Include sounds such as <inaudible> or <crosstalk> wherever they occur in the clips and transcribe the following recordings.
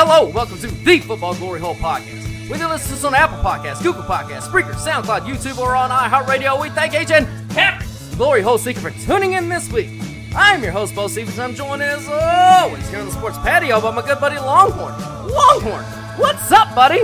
Hello, welcome to the Football Glory Hole Podcast. Whether you listen to us on Apple Podcasts, Google Podcasts, Spreaker, SoundCloud, YouTube, or on iHeartRadio, we thank each and Glory Hole Seeker for tuning in this week. I'm your host, Bo Stevens. I'm joined as always here on the sports patio by my good buddy Longhorn. Longhorn, what's up, buddy?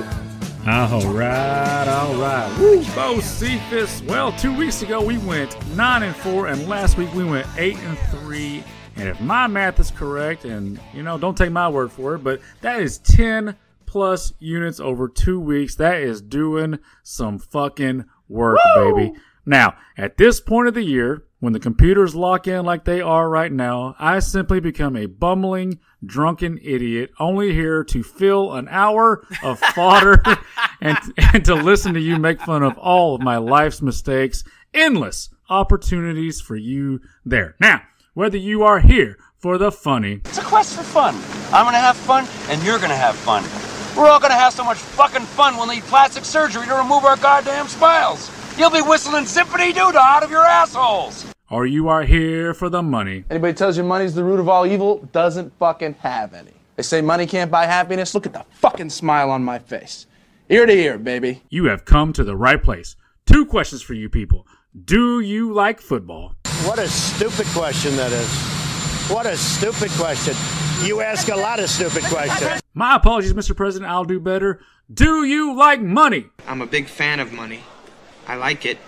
All right, all right. Woo, Bocephus. Well, two weeks ago we went nine and four, and last week we went eight and three. And if my math is correct, and you know, don't take my word for it, but that is ten plus units over two weeks. That is doing some fucking work, baby. Now, at this point of the year, when the computers lock in like they are right now, I simply become a bumbling, drunken idiot, only here to fill an hour of fodder <laughs> and, and to listen to you make fun of all of my life's mistakes. Endless opportunities for you there. Now, whether you are here for the funny, It's a quest for fun. I'm gonna have fun, and you're gonna have fun. We're all gonna have so much fucking fun we'll need plastic surgery to remove our goddamn smiles. You'll be whistling Zip-a-Dee Doo-Dah out of your assholes. or you are here for the money, Anybody tells you money's the root of all evil doesn't fucking have any. They say money can't buy happiness. Look at the fucking smile on my face. Ear to ear, baby. you have come to the right place. Two questions for you people. Do you like football? What a stupid question that is. What a stupid question. You ask a lot of stupid questions. My apologies, Mr. President. I'll do better. Do you like money? I'm a big fan of money. I like it.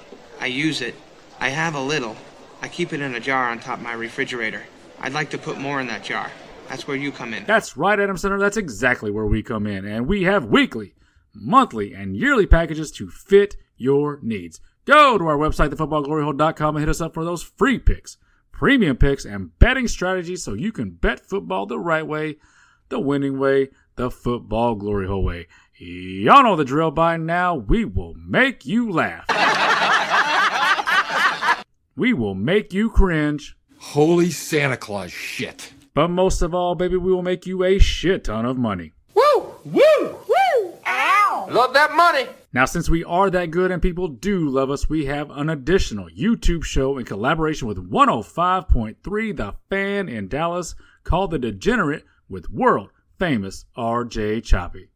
I use it. I have a little. I keep it in a jar on top of my refrigerator. I'd like to put more in that jar. That's where you come in. That's right, Adam Center. That's exactly where we come in. And we have weekly, monthly, and yearly packages to fit your needs. Go to our website, thefootballgloryhole.com, and hit us up for those free picks, premium picks, and betting strategies so you can bet football the right way, the winning way, the football glory hole way. Y'all know the drill by now. We will make you laugh. <laughs> we will make you cringe. Holy Santa Claus shit. But most of all, baby, we will make you a shit ton of money. Woo! Woo! Woo! Ow! Love that money. Now, since we are that good and people do love us, we have an additional YouTube show in collaboration with 105.3 The Fan in Dallas called The Degenerate with world famous RJ Choppy.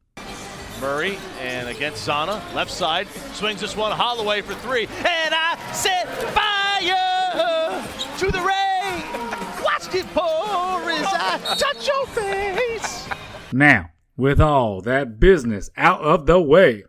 Murray and against Zana, left side, swings this one Holloway for three, and I set fire to the rain. Watched it pour as I touch your face. Now, with all that business out of the way,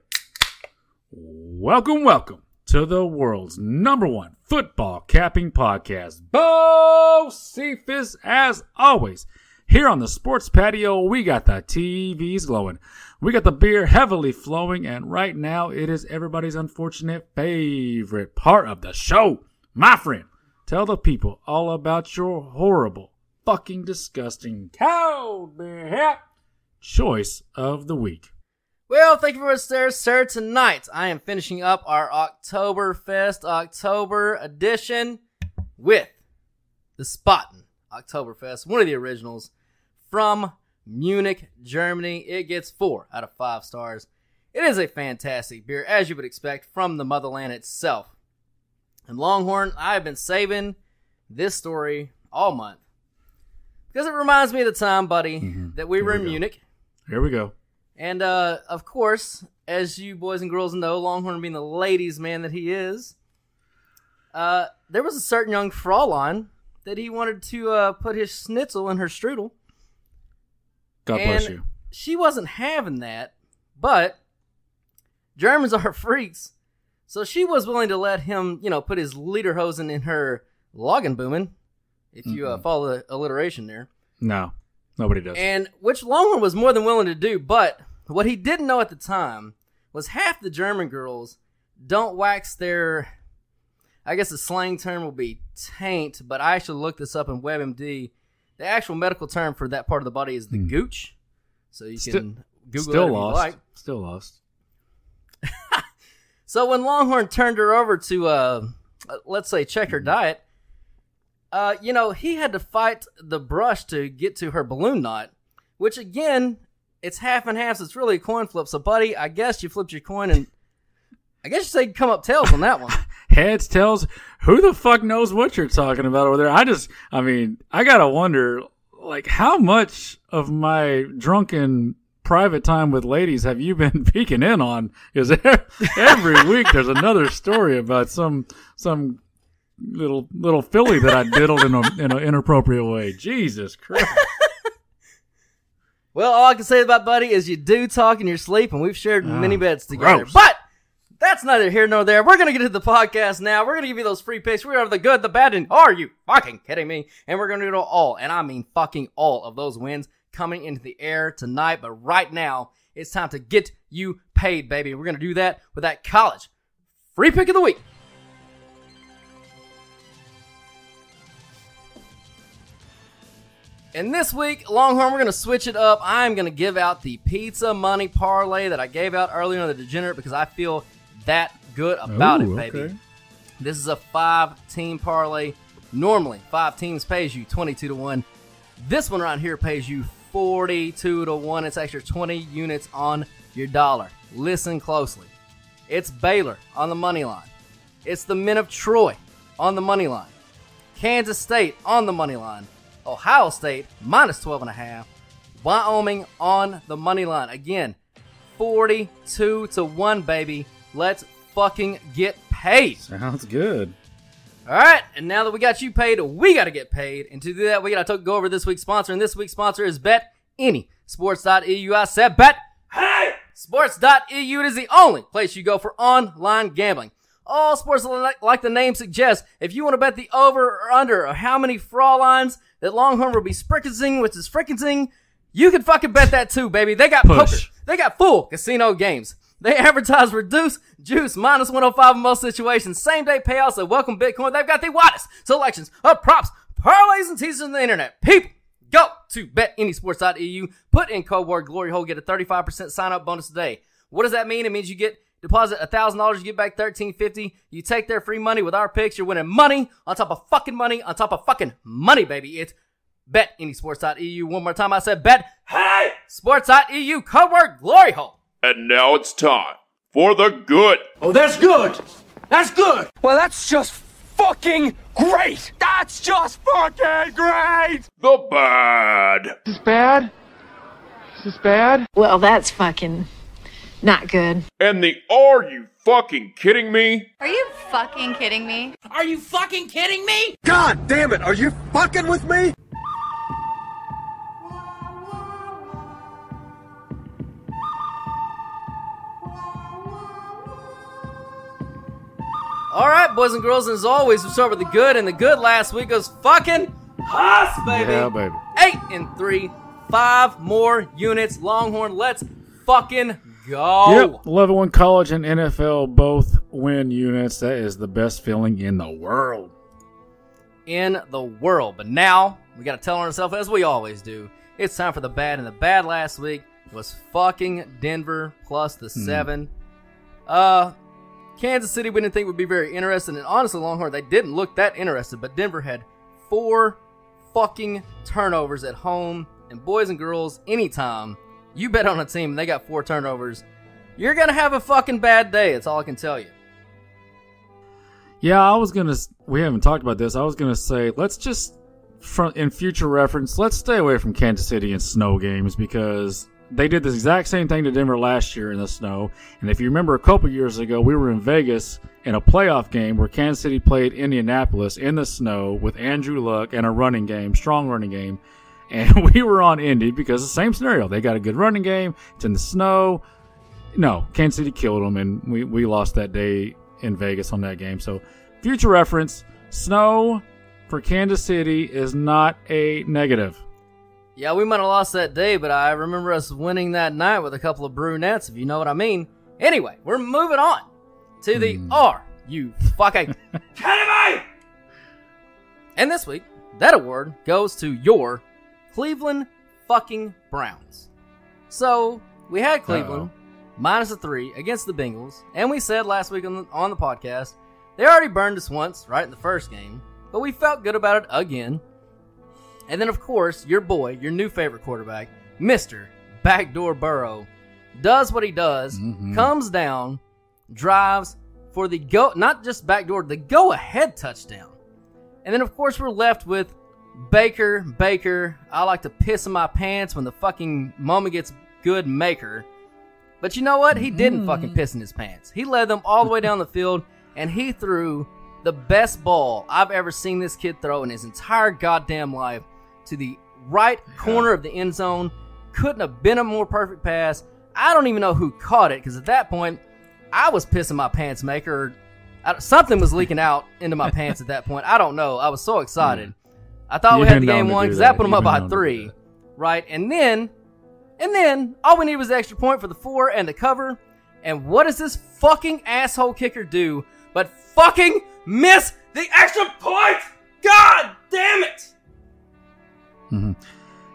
welcome, welcome to the world's number one football capping podcast. Bocephus, as always. Here on the sports patio, we got the TVs glowing. We got the beer heavily flowing, and right now it is everybody's unfortunate favorite part of the show. My friend, tell the people all about your horrible, fucking disgusting, cow hat choice of the week. Well, thank you for much, there, sir. Tonight, I am finishing up our Oktoberfest October edition with the Spaten Oktoberfest, one of the originals from Munich, Germany. It gets four out of five stars. It is a fantastic beer, as you would expect from the motherland itself. And Longhorn, I have been saving this story all month because it reminds me of the time, buddy, mm-hmm. that we were in Munich. Here we go. And uh, of course, as you boys and girls know, Longhorn being the ladies' man that he is, uh, there was a certain young Fraulein that he wanted to uh, put his schnitzel in her strudel. God and bless you. She wasn't having that, but Germans <laughs> are freaks, so she was willing to let him, you know, put his lederhosen in her Lagenboomen, if you uh, follow the alliteration there. No, nobody does. And which Longhorn was more than willing to do, but what he didn't know at the time was half the German girls don't wax their I guess the slang term will be taint, but I actually looked this up in WebMD. The actual medical term for that part of the body is the gooch. So you Still- can Google Still it if lost. you like. Still lost. <laughs> So when Longhorn turned her over to, uh, let's say, check her diet, uh, you know, he had to fight the brush to get to her balloon knot, which again, it's half and half. So it's really a coin flip. So, buddy, I guess you flipped your coin, and I guess you say come up tails on that one. <laughs> Heads, tails. Who the fuck knows what you're talking about over there? I just, I mean, I gotta wonder, like, how much of my drunken private time with ladies have you been <laughs> peeking in on? Because <laughs> every week there's another story about some some little little filly that I diddled in a in an inappropriate way. Jesus Christ! Well, all I can say about Buddy is you do talk in your sleep, and we've shared ah, many beds together. gross. But that's neither here nor there. We're gonna get to the podcast now. We're gonna give you those free picks. We're gonna the good, the bad, and are you fucking kidding me? And we're gonna do all, and I mean fucking all of those wins coming into the air tonight. But right now, it's time to get you paid, baby. We're gonna do that with that college free pick of the week. And this week, Longhorn, we're going to switch it up. I'm going to give out the pizza money parlay that I gave out earlier on the Degenerate because I feel that good about Ooh, it, baby. okay. This is a five team parlay. Normally, five teams pays you 22 to 1. This one right here pays you 42 to 1. It's extra 20 units on your dollar. Listen closely. It's Baylor on the money line. It's the men of Troy on the money line. Kansas State on the money line. Ohio State minus 12 and a half. Wyoming on the money line. Again, 42 to 1, baby. Let's fucking get paid. Sounds good. All right, and now that we got you paid, we got to get paid. And to do that, we got to go over this week's sponsor. And this week's sponsor is Bet Any Sports.eu. I said bet. Hey! Sports.eu is the only place you go for online gambling. All sports, like, the name suggests, if you want to bet the over or under or how many frauleins that Longhorn will be sprickling, which is fricking, you can fucking bet that too, baby. They got Push. poker. They got full casino games. They advertise reduced juice minus 105 in most situations. Same day payouts that welcome Bitcoin. They've got the widest selections of props, parlays, and teasers on the internet. People, go to betanysports.eu, put in code word glory hole, get a 35% sign up bonus today. What does that mean? It means you get deposit $1,000, you get back 1,350. You take their free money with our picks, you're winning money on top of fucking money on top of fucking money, baby. It's betanysports.eu. One more time, I said bet. Hey! Sports.eu, code word glory hole. And now it's time for the good. Oh, that's good. That's good. Well, that's just fucking great. That's just fucking great. The bad. Is this bad? Is this bad? Well, that's fucking not good. And the are you fucking kidding me? Are you fucking kidding me? Are you fucking kidding me? God damn it, are you fucking with me? All right, boys and girls, and as always, we start with the good, and the good last week was fucking us, baby. Yeah, baby. Eight and three, five more units. Longhorn, let's fucking go. Yep. Level one college and NFL both win units. That is the best feeling in the world. In the world. But now, we got to tell ourselves, as we always do, it's time for the bad, and the bad last week was fucking Denver plus the seven. Uh, Kansas City, we didn't think would be very interested, and honestly, Longhorn, they didn't look that interested, but Denver had four fucking turnovers at home. And boys and girls, anytime you bet on a team and they got four turnovers, you're gonna have a fucking bad day. That's all I can tell you. Yeah, I was gonna. We haven't talked about this. I was gonna say let's just, from in future reference, let's stay away from Kansas City and snow games because they did this exact same thing to Denver last year in the snow. And if you remember, a couple years ago, we were in Vegas in a playoff game where Kansas City played Indianapolis in the snow with Andrew Luck and a running game, strong running game. And <laughs> we were on Indy because the same scenario. They got a good running game. It's in the snow. No, Kansas City killed them, and we, we lost that day in Vegas on that game. So, future reference, snow for Kansas City is not a negative. Yeah, we might have lost that day, but I remember us winning that night with a couple of brunettes, if you know what I mean. Anyway, we're moving on to the hmm. Are You Fucking <laughs> And this week, that award goes to your Cleveland fucking Browns. So we had Cleveland minus a three against the Bengals, and we said last week on the, on the podcast they already burned us once, right in the first game, but we felt good about it again. And then, of course, your boy, your new favorite quarterback, Mister Backdoor Burrow, does what he does, mm-hmm. comes down, drives for the go, not just backdoor, the go ahead touchdown. And then, of course, we're left with Baker, Baker. I like to piss in my pants when the fucking moment gets good, Maker. But you know what? He didn't mm-hmm. fucking piss in his pants. He led them all the way down the field, and he threw the best ball I've ever seen this kid throw in his entire goddamn life to the right corner of the end zone. Couldn't have been a more perfect pass. I don't even know who caught it because at that point, I was pissing my pants, Maker. Something was leaking out into my pants at that point. I don't know. I was so <laughs> hmm. excited. I thought we You've had the game won because that. that put them up by known to do three, right? And then, and then all we needed was the extra point for the four and the cover. And what does this fucking asshole kicker do but fucking miss the extra point? God damn it! Mhm.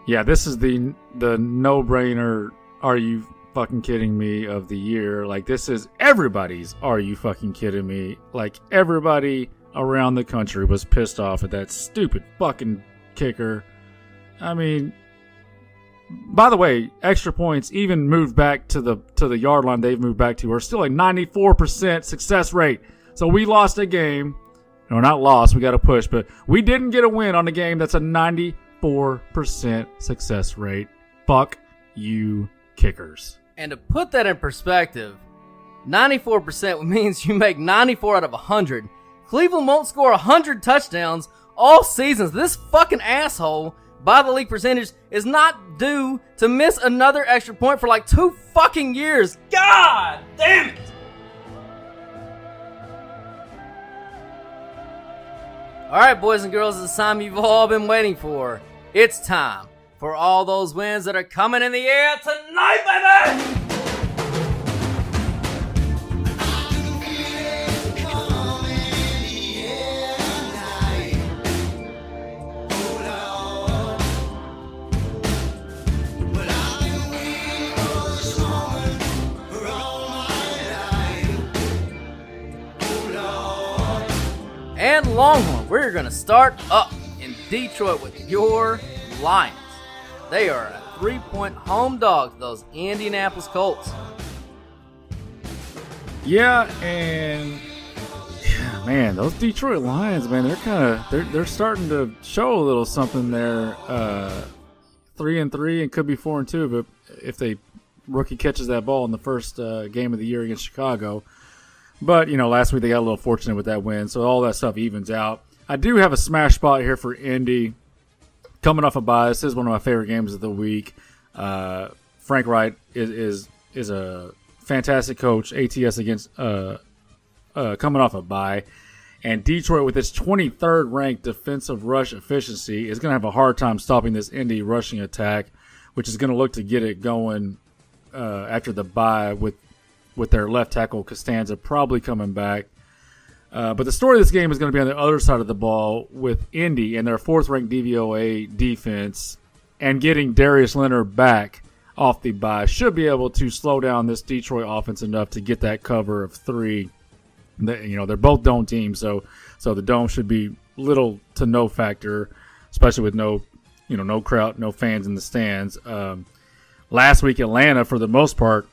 Yeah, this is the the no brainer. Are you fucking kidding me? Of the year, like this is everybody's. Are you fucking kidding me? Like everybody around the country was pissed off at that stupid fucking kicker. I mean, by the way, extra points even moved back to the to the yard line. They've moved back to are still a ninety four percent success rate. So we lost a game. No, not lost. We got a push, but we didn't get a win on a game that's a 94% success rate. Fuck you, kickers. And to put that in perspective, 94% <laughs> means you make 94 out of 100. Cleveland won't score 100 touchdowns all seasons. This fucking asshole, by the league percentage, is not due to miss another extra point for like two fucking years. God damn it! Alright, boys and girls, it's the time you've all been waiting for. It's time for all those wins that are coming in the air tonight, baby! And Longhorn. We're going to start up in Detroit with your Lions. They are a three point home dog those Indianapolis Colts. Yeah, and yeah, man, those Detroit Lions, man, they're kind of they're they're starting to show a little something there. Uh, three and three, and could be four and two, but if they rookie catches that ball in the first uh, game of the year against Chicago. But you know, last week they got a little fortunate with that win, so all that stuff evens out. I do have a smash spot here for Indy coming off a bye. This is one of my favorite games of the week. Uh, Frank Reich is, is is a fantastic coach. ATS against uh, uh, coming off a bye, and Detroit with its 23rd ranked defensive rush efficiency is going to have a hard time stopping this Indy rushing attack, which is going to look to get it going uh, after the bye with with their left tackle Castonzo probably coming back. Uh, but the story of this game is going to be on the other side of the ball with Indy and their fourth ranked DVOA defense and getting Darius Leonard back off the bye should be able to slow down this Detroit offense enough to get that cover of three. They, you know, they're both dome teams, so so the dome should be little to no factor, especially with no, you know, no crowd, no fans in the stands. Um, last week, Atlanta, for the most part,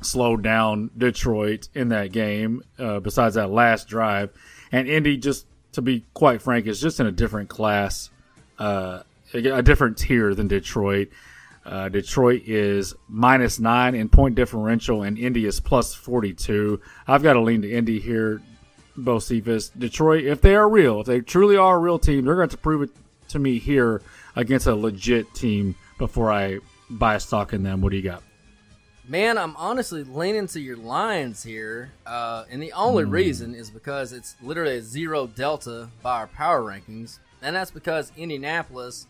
slowed down Detroit in that game. Uh, besides that last drive, and Indy, just to be quite frank, is just in a different class, uh, a different tier than Detroit. Uh, Detroit is minus nine in point differential, and Indy is plus forty-two. I've got to lean to Indy here. Bocephus. Detroit, if they are real, if they truly are a real team, they're going to have to prove it to me here against a legit team before I buy stock in them. What do you got? Man, I'm honestly leaning to your Lions here, uh, and the only Hmm. reason is because it's literally a zero delta by our power rankings, and that's because Indianapolis,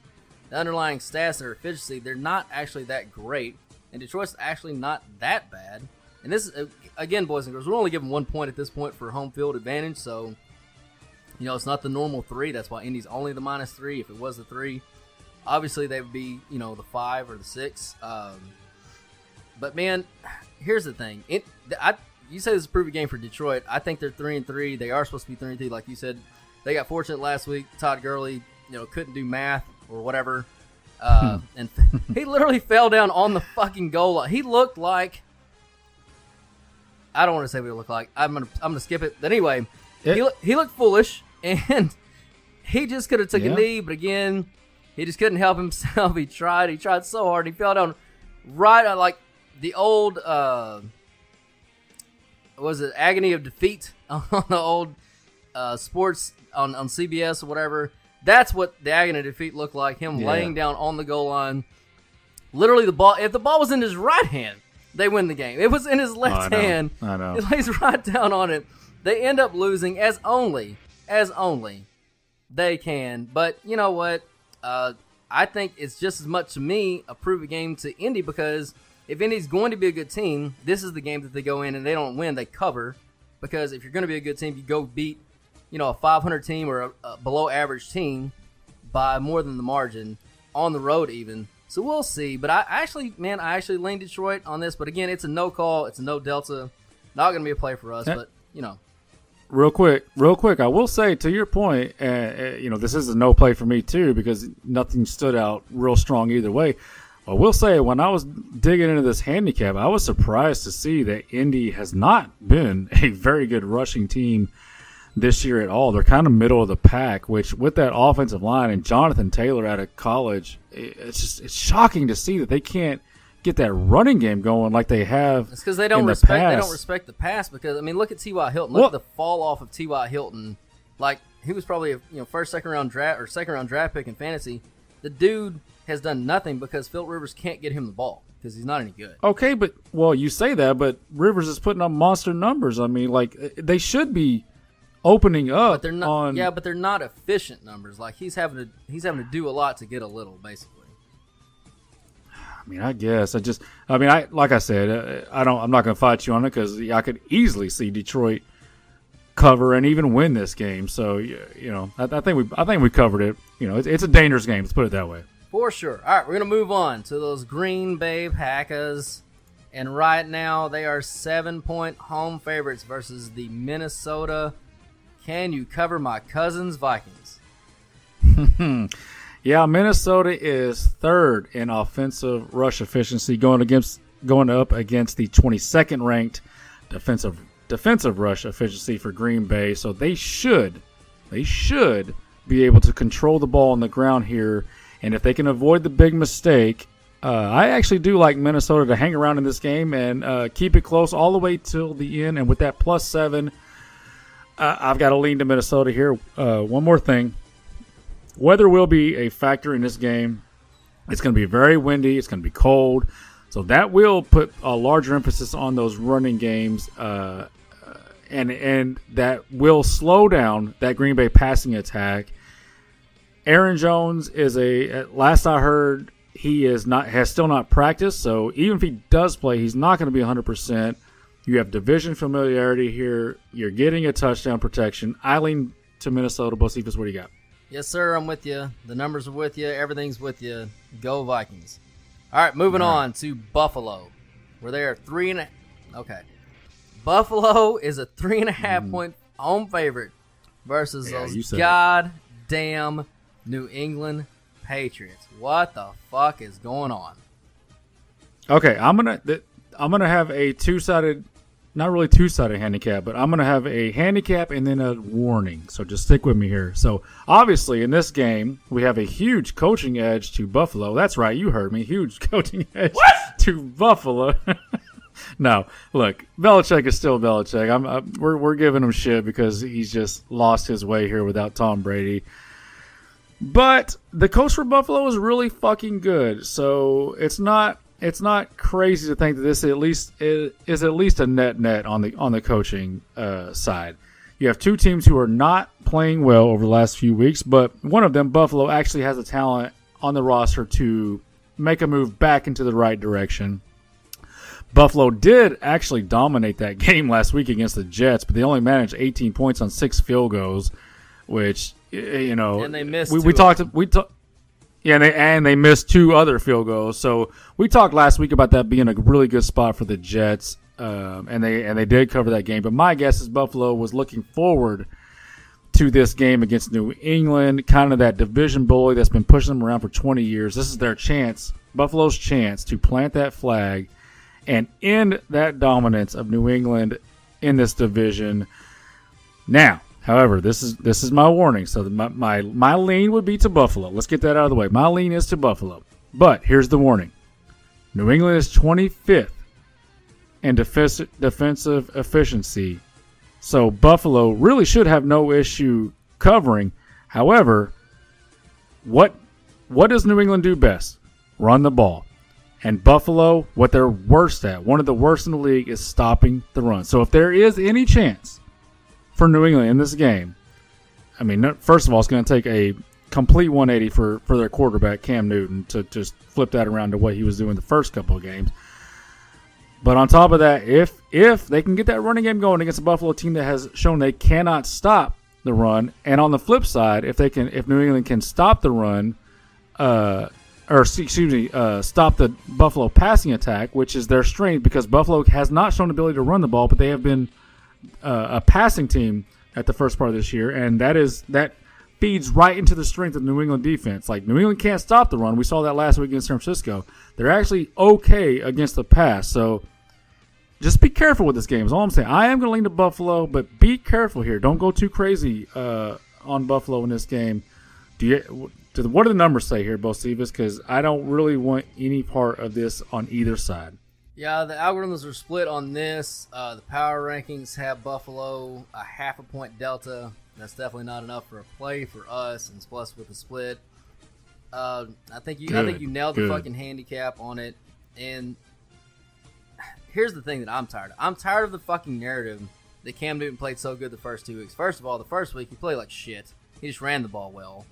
the underlying stats, their efficiency, they're not actually that great, and Detroit's actually not that bad. And this, is- again, boys and girls, we're only given one point at this point for home field advantage, so you know it's not the normal three. That's why Indy's only the minus three. If it was the three, obviously they would be you know the five or the six. Um, but man, here's the thing. It I you say this is a proof game for Detroit. I think they're three and three. They are supposed to be three and three, like you said. They got fortunate last week. Todd Gurley, you know, couldn't do math or whatever, uh, and <laughs> he literally fell down on the fucking goal line. He looked like I don't want to say what he looked like. I'm gonna I'm gonna skip it. But anyway, It- he he looked foolish, <laughs> and he just could have took Yeah. a knee, but again, he just couldn't help himself. <laughs> He tried. He tried so hard. He fell down right on like the old uh, was it agony of defeat <laughs> on the old uh, sports on on CBS or whatever. That's what the agony of defeat looked like. Him Yeah. laying down on the goal line. Literally, the ball. If the ball was in his right hand, they win the game. It was in his left I know. hand. I know. <laughs> He lays right down on it. They end up losing as only as only they can. But you know what? Uh, I think it's just as much to me a prove a game to Indy because if Indy's going to be a good team, this is the game that they go in and they don't win, they cover. Because if you're going to be a good team, you go beat, you know, a 500 team or a, a below average team by more than the margin on the road even. So we'll see. But I actually, man, I actually lean Detroit on this. But again, it's a no call. It's a no delta. Not going to be a play for us. But you know, Real quick, real quick. I will say to your point, uh, uh, you know, this is a no play for me too because nothing stood out real strong either way. I will say when I was digging into this handicap, I was surprised to see that Indy has not been <laughs> a very good rushing team this year at all. They're kind of middle of the pack, which with that offensive line and Jonathan Taylor out of college, it's just it's shocking to see that they can't get that running game going like they have. It's because they don't the respect they past. don't respect the pass. Because I mean, look at T.Y. Hilton. Well- Look at the fall off of T.Y. Hilton. Like he was probably a you know first second round draft or second round draft pick in fantasy. The dude has done nothing because Phil Rivers can't get him the ball because he's not any good. Okay, but well, you say that, but Rivers is putting up monster numbers. I mean, like eh, they should be opening up But they're not. on. yeah, but they're not efficient numbers. Like he's having to he's having to do a lot to get a little, basically. I mean, I guess I just. I mean, I like I said, uh, I don't. I'm not going to fight you on it because I could easily see Detroit cover and even win this game. So you know, I, I think we. I think we covered it. You know, it's, it's a dangerous game. Let's put it that way. For sure. All right, we're gonna move on to those Green Bay Packers, and right now they are seven point home favorites versus the Minnesota. Can you cover my cousins Vikings? <laughs> Yeah, Minnesota is third in offensive rush efficiency, going against going up against the 22nd ranked defensive defensive rush efficiency for Green Bay. So they should they should be able to control the ball on the ground here, and if they can avoid the big mistake. Uh, I actually do like Minnesota to hang around in this game and uh, keep it close all the way till the end. And with that plus seven, uh, I've got to lean to Minnesota here. Uh, one more thing. Weather will be a factor in this game. It's going to be very windy. It's going to be cold. So that will put a larger emphasis on those running games, uh, and and that will slow down that Green Bay passing attack. Aaron Jones is a. Last I heard, he is not has still not practiced. So even if he does play, he's not going to be 100. percent You have division familiarity here. You're getting a touchdown protection. I lean to Minnesota. Bocephus, what do you got? Yes, sir. I'm with you. The numbers are with you. Everything's with you. Go Vikings. All right, moving All right. on to Buffalo, where they are three and a. Okay, Buffalo is a three and a half point home favorite versus Mm. Yeah, those it. goddamn New England Patriots. What the fuck is going on? Okay, I'm gonna th- I'm gonna have a two sided, not really two sided handicap, but I'm gonna have a handicap and then a warning. So just stick with me here. So obviously in this game we have a huge coaching edge to Buffalo. That's right, you heard me. Huge <laughs> coaching edge to Buffalo. <laughs> <laughs> no, look, Belichick is still Belichick. I'm, i we're we're giving him shit because he's just lost his way here without Tom Brady. But the coach for Buffalo is really fucking good. So it's not it's not crazy to think that this at least is, is at least a net net on the on the coaching uh, side. You have two teams who are not playing well over the last few weeks, but one of them, Buffalo, actually has the talent on the roster to make a move back into the right direction. Buffalo did actually dominate that <laughs> game last week against the Jets, but they only managed 18 points on six field goals, which you know, And they missed We, two we talked. We talked. Yeah, and they, and they missed two other field goals. So we talked last week about that being a really good spot for the Jets, um, and they and they did cover that game. But my guess is Buffalo was looking forward to this game against New England, kind of that division bully that's been pushing them around for 20 years. This is their chance, Buffalo's chance to plant that flag and end that dominance of New England in this division. Now, however, this is this is my warning. So my, my my lean would be to Buffalo. Let's get that out of the way. My lean is to Buffalo. But here's the warning. New England is 25th in defensive defensive efficiency. So Buffalo really should have no issue covering. However, what what does New England do best? Run the ball. And Buffalo, what they're worst at, one of the worst in the league, is stopping the run. So if there is any chance for New England in this game, I mean, first of all, it's going to take a complete 180 for, for their quarterback, Cam Newton, to just flip that around to what he was doing the first couple of games. But on top of that, if if they can get that running game going against a Buffalo team that has shown they cannot stop the run, and on the flip side, if they can, if New England can stop the run, uh, or excuse me, uh, stop the Buffalo passing attack, which is their strength, because Buffalo has not shown ability to run the ball, but they have been uh, a passing team at the first part of this year, and that is that feeds right into the strength of New England defense. Like New England can't stop the run. We saw that last week against San Francisco. They're actually okay against the pass. So just be careful with this game. Is all I'm saying. I am going to lean to Buffalo, but be careful here. Don't go too crazy uh, on Buffalo in this game. Do you? Do, what do the numbers say here, Bocephus? Because I don't really want any part of this on either side. Yeah, the algorithms are split on this. Uh, the power rankings have Buffalo a half a point delta. That's definitely not enough for a play for us, and it's plus with the split. Uh, I think you, good, I think you nailed good. the fucking handicap on it. And here's the thing that I'm tired of. I'm tired of the fucking narrative that Cam Newton played so good the first two weeks. First of all, the first week he played like shit. He just ran the ball well.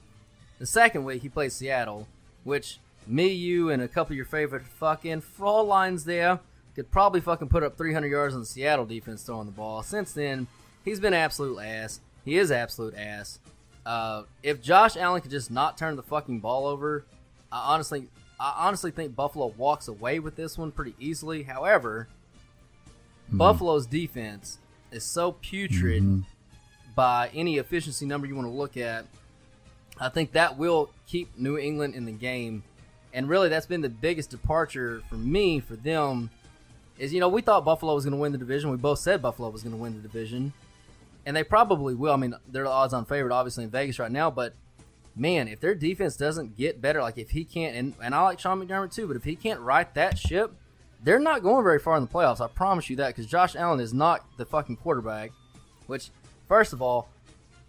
The second week he played Seattle, which me, you, and a couple of your favorite fucking frauleins there could probably fucking put up 300 yards on the Seattle defense throwing the ball. Since then, he's been absolute ass. He is absolute ass. Uh, if Josh Allen could just not turn the fucking ball over, I honestly, I honestly think Buffalo walks away with this one pretty easily. However, mm-hmm. Buffalo's defense is so putrid mm-hmm. by any efficiency number you want to look at. I think that will keep New England in the game. And really, that's been the biggest departure for me, for them, is, you know, we thought Buffalo was going to win the division. We both said Buffalo was going to win the division and they probably will. I mean, they're the odds-on favorite, obviously in Vegas right now. But man, if their defense doesn't get better, like if he can't, and, and I like Sean McDermott too, but if he can't right that ship, they're not going very far in the playoffs. I promise you that because Josh Allen is not the fucking quarterback. Which, first of all,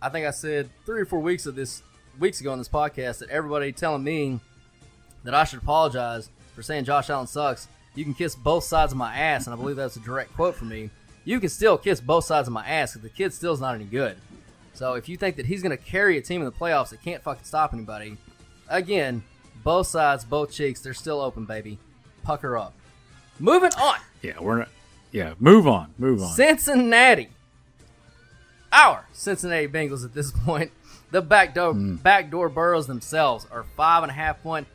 I think I said three or four weeks of this weeks ago on this podcast that everybody telling me that I should apologize for saying Josh Allen sucks. You can kiss both sides of my ass, and I believe that's a direct quote from me you can still kiss both sides of my ass because the kid still's not any good. So if you think that he's going to carry a team in the playoffs that can't fucking stop anybody, again, both sides, both cheeks, they're still open, baby. Pucker up. Moving on. Yeah, we're not. Yeah, move on. Move on. Cincinnati. Our Cincinnati Bengals at this <laughs> point. The backdoor mm. backdoor Burrows themselves are five and a half point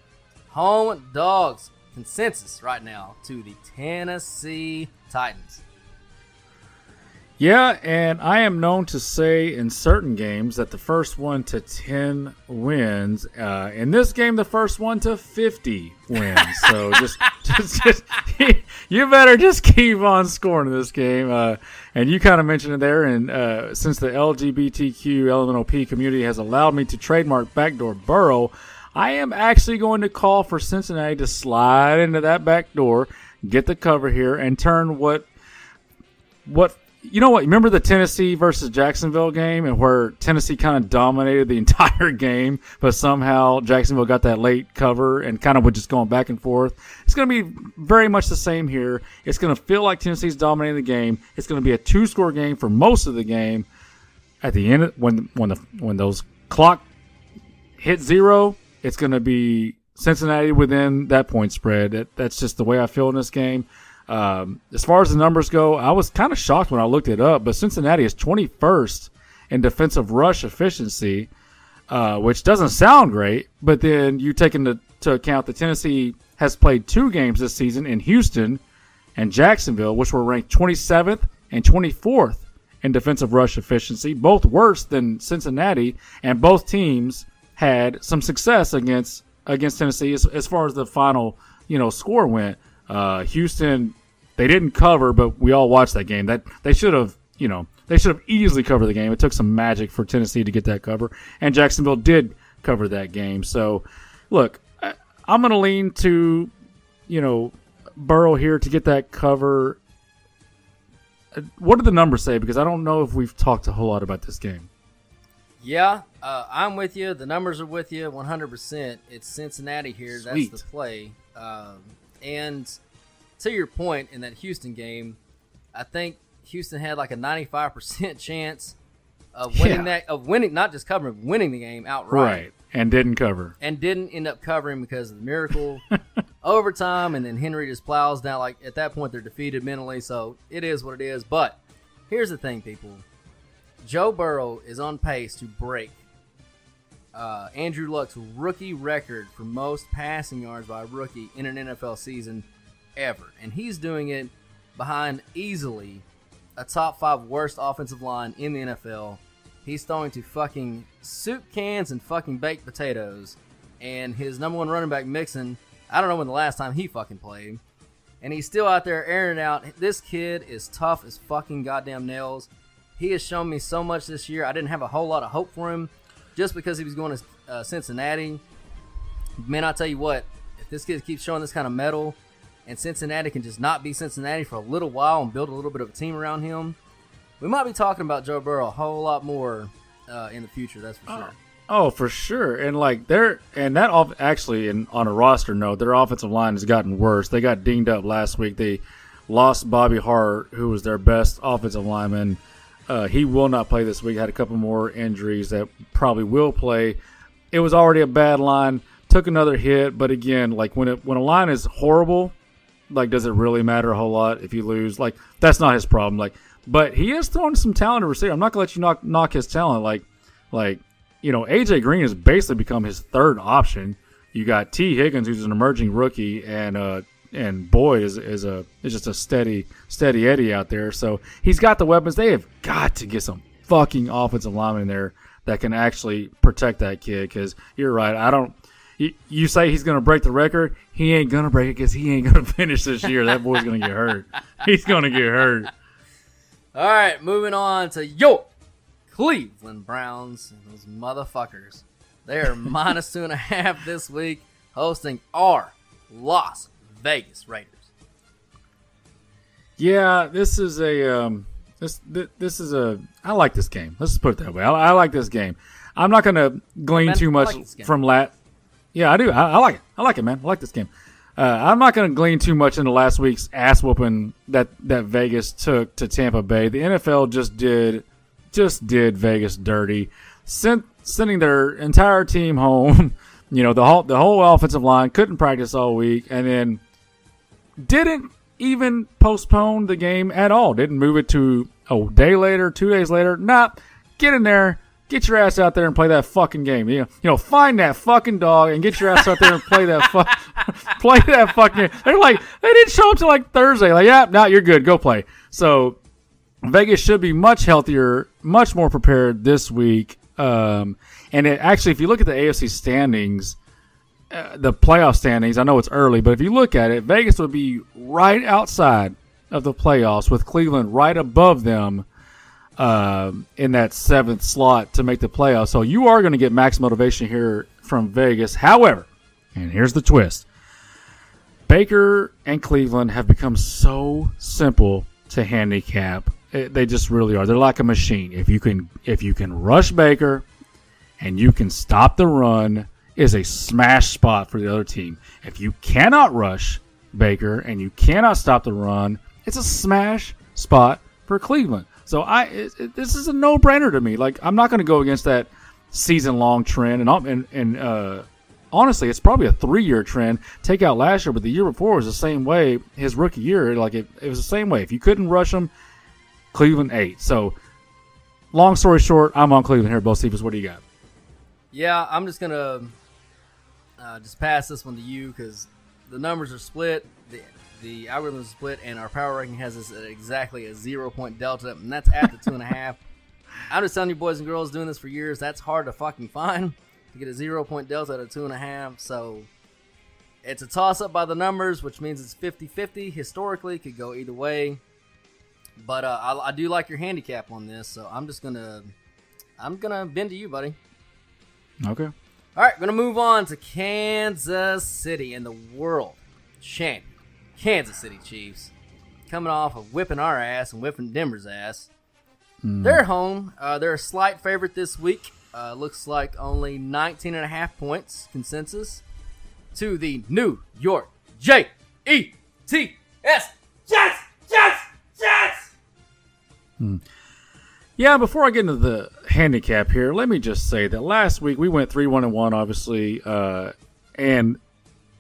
home dogs. Consensus right now to the Tennessee Titans. Yeah, and I am known to say in certain games that the first one to 10 wins. Uh, in this game, the first one to 50 wins. So <laughs> just, just, just, <laughs> you better just keep on scoring in this game. Uh, and you kind of mentioned it there. And uh, since the LGBTQ LMNOP community has allowed me to trademark backdoor Burrow, I am actually going to call for Cincinnati to slide into that back door, get the cover here, and turn what what you know what? Remember the Tennessee versus Jacksonville game, and where Tennessee kind of dominated the <laughs> entire game, but somehow Jacksonville got that late cover and kind of was just going back and forth. It's going to be very much the same here. It's going to feel like Tennessee's dominating the game. It's going to be a two-score game for most of the game. At the end, when when the when those clock hit zero, it's going to be Cincinnati within that point spread. That, that's just the way I feel in this game. Um, as far as the numbers go, I was kind of shocked when I looked it up, but Cincinnati is 21st in defensive rush efficiency. uh, which doesn't sound great. But then you take into to account that Tennessee has played two games this season in Houston and Jacksonville, which were ranked 27th and 24th in defensive rush efficiency, both worse than Cincinnati, and both teams had some success against against Tennessee as, as far as the final you know score went. Uh, Houston they didn't cover, but we all watched that game. That they should have you know they should have easily covered the game. It took some magic for Tennessee to get that cover, and Jacksonville did cover that game. So, look, I, I'm going to lean to, you know, Burrow here to get that cover. Uh, What did the numbers say? Because I don't know if we've talked a whole lot about this game. Yeah, uh, I'm with you. The numbers are with you 100%. It's Cincinnati here. Sweet. That's the play. Um, and to your point in that Houston game, I think Houston had like a 95% <laughs> chance of winning Yeah. that of winning not just covering, winning the game outright. Right. And didn't cover. And didn't end up covering because of the miracle <laughs> overtime and then Henry just plows down like at that point they're defeated mentally, so it is what it is. But here's the thing, people. Joe Burrow is on pace to break uh, Andrew Luck's rookie record for most passing yards by a rookie in an NFL season ever. And he's doing it behind easily a top five worst offensive line in the NFL. He's throwing to fucking soup cans and fucking baked potatoes. And his number one running back, Mixon, I don't know when the last time he fucking played. And he's still out there airing out. This kid is tough as fucking goddamn nails. He has shown me so much this year. I didn't have a whole lot of hope for him just because he was going to uh, Cincinnati. Man, I tell you what, if this kid keeps showing this kind of metal, and Cincinnati can just not be Cincinnati for a little while and build a little bit of a team around him, we might be talking about Joe Burrow a whole lot more uh, in the future. That's for sure. Oh, for sure. And like they're and that off actually in on a roster note, their offensive line has gotten worse. They got dinged up last week. They lost Bobby Hart, who was their best offensive lineman. Uh, he will not play this week. Had a couple more injuries that probably will play. It was already a bad line. Took another hit, but again, like when it when a line is horrible, like does it really matter a whole lot if you lose? Like that's not his problem. Like, but he is throwing some talent to receiver. I'm not gonna let you knock knock his talent. Like, like you know, AJ Green has basically become his third option. You got Tee Higgins, who's an emerging rookie, and uh, and Boyd is is a is just a steady steady Eddie out there. So he's got the weapons. They have got to get some fucking offensive linemen in there that can actually protect that kid. Because you're right, I don't. You, you say he's going to break the record. He ain't going to break it because he ain't going <laughs> to finish this year. That boy's going to get hurt. He's going to get hurt. All right, moving on to your Cleveland Browns. Those motherfuckers. They are <laughs> minus two and a half this week, hosting our Las Vegas Raiders. Yeah, this is a um, this this is a. I like this game. Let's just put it that way. I, I like this game. I'm not going to glean Man, too much like from lat. Yeah, I do. I, I like it. I like it, man. I like this game. Uh, I'm not going to glean too much into last week's ass whooping that that Vegas took to Tampa Bay. The NFL just did just did Vegas dirty, sent sending their entire team home. <laughs> You know the whole the whole offensive line couldn't practice all week, and then didn't even postpone the game at all. Didn't move it to a day later, two days later. Nah, get in there, get your ass out there and play that fucking game. You know, you know, find that fucking dog and get your ass out there and play that fuck, <laughs> play that fucking. They're like they didn't show up till like Thursday. Like, yeah, now you're good. Go play. So Vegas should be much healthier, much more prepared this week. Um, and it, actually, if you look at the AFC standings, uh, the playoff standings, I know it's early, but if you look at it, Vegas would be right outside of the playoffs with Cleveland right above them um in that seventh slot to make the playoffs. So you are going to get max motivation here from Vegas. However, and here's the twist Baker and Cleveland have become so simple to handicap. Eh, They just really are. They're like a machine. If you can, if you can rush Baker, and you can stop the run, is a smash spot for the other team. If you cannot rush Baker and you cannot stop the run, it's a smash spot for Cleveland. So I, it, it- this is a no brainer to me. Like I'm not going to go against that season long trend, and and and uh, honestly, it's probably a three year trend. Take out last year, but the year before was the same way. His rookie year, like it, it was the same way. If you couldn't rush him, Cleveland ate. So, long story short, I'm on Cleveland here. Bo Stevens, what do you got? Yeah, I'm just gonna uh, just pass this one to you because the numbers are split. The the algorithm is split, and our power ranking has this at exactly a zero point delta, and that's at the two and a half. I'm just telling you, boys and girls, doing this for years, that's hard to fucking find <laughs> to get a zero point delta at a two and a half. So it's a toss up by the numbers, which means it's 50 50. Historically, could go either way. But uh, I, I do like your handicap on this, so I'm just gonna I'm gonna bend to you, buddy. Okay. All right, we're gonna move on to Kansas City and the world champion Kansas City Chiefs, coming off of whipping our ass and whipping Denver's ass. They're home. Uh, they're a slight favorite this week. Uh, looks like only 19 and a half points consensus to the New York J E T S Jets, Jets, Jets. Yeah, before I get into the handicap here, let me just say that last week we went three one and one, obviously, uh, and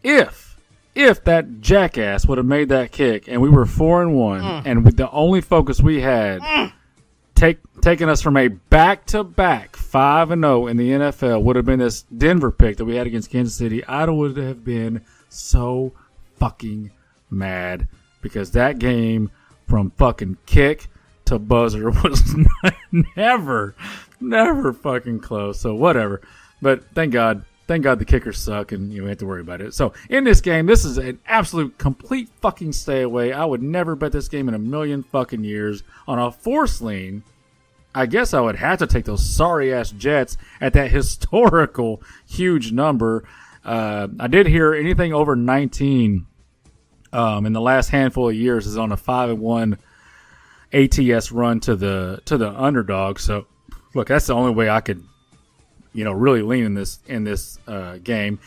if if that jackass would have made that kick and we were four and one, Mm. and with the only focus we had, take taking us from a back to back five and zero in the NFL would have been this Denver pick that we had against Kansas City. I would have been so fucking mad because that game from fucking kick to buzzer <laughs> was never, never fucking close. So whatever. But thank God, thank God the kickers suck and you have to worry about it. So in this game, this is an absolute complete fucking stay away. I would never bet this game in a million fucking years on a force lean. I guess I would have to take those sorry ass Jets at that <laughs> historical huge number. Uh, I did hear anything over 19 um, in the last handful of years is on a five and one ATS run to the to the underdog. So look, that's the only way I could, you know, really lean in this in this uh, game.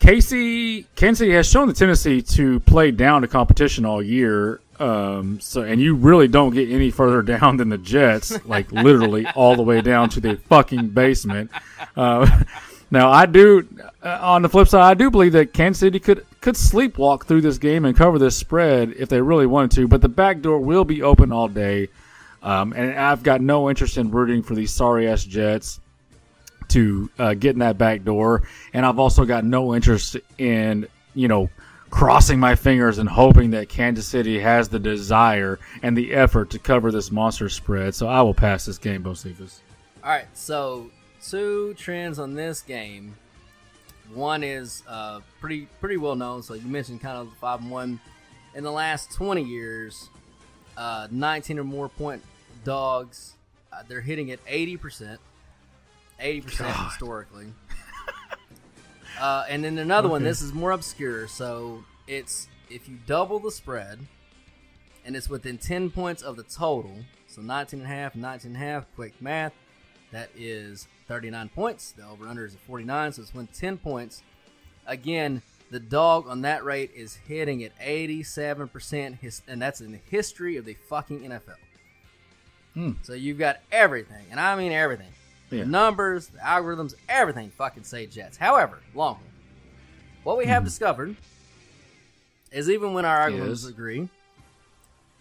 Casey Kansas City has shown the tendency to play down to competition all year. Um, so and you really don't get any further <laughs> down than the Jets, like literally all the way down to the fucking basement. Uh, <laughs> now I do. Uh, on the flip side, I do believe that Kansas City could could sleepwalk through this game and cover this spread if they really wanted to. But the back door will be open all day, um, and I've got no interest in rooting for these sorry ass Jets to uh, get in that back door. And I've also got no interest in you know crossing my fingers and hoping that Kansas City has the desire and the effort to cover this monster spread. So I will pass this game, Bocephus. All right, so two trends on this game. One is uh, pretty pretty well known. So you mentioned kind of the five and one in the last twenty years, uh, nineteen or more point dogs. Uh, they're hitting at eighty percent, eighty percent historically. <laughs> uh, and then another one. This is more obscure. So it's if you double the spread, and it's within 10 points of the total. So 19 and a half, 19 and a half, quick math. That is 39 points. The over under is at 49, so it's within 10 points. Again, the dog on that rate is hitting at 87%, his, and that's in the history of the fucking NFL. Hmm. So you've got everything, and I mean everything. Yeah. The numbers, the algorithms, everything fucking say Jets. However, Longhorn, what we have discovered is even when our algorithms Yes. agree,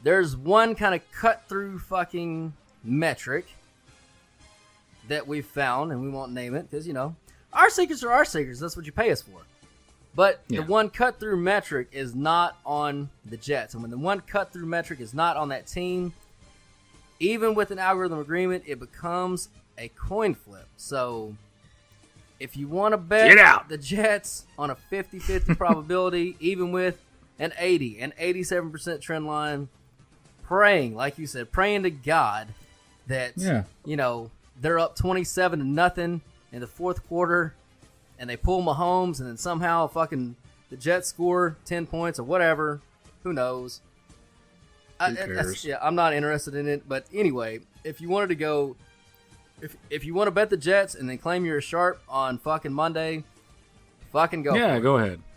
there's one kind of cut through fucking metric that we've found, and we won't name it because you know our secrets are our secrets. That's what you pay us for. But Yeah. the one cut through metric is not on the Jets, and when the one cut through metric is not on that team, even with an algorithm agreement, it becomes a coin flip. So if you want to bet Get out. the Jets on a 50-50 <laughs> probability, even with an 80, an 87% trend line, praying, like you said, praying to God that Yeah. you know they're up 27 to nothing in the fourth quarter, and they pull Mahomes, and then somehow fucking the Jets score 10 points or whatever. Who knows? I, Who cares? yeah, I'm not interested in it. But anyway, if you wanted to go, if if you want to bet the Jets and then claim you're a sharp on fucking Monday, fucking go. yeah, go ahead. <laughs>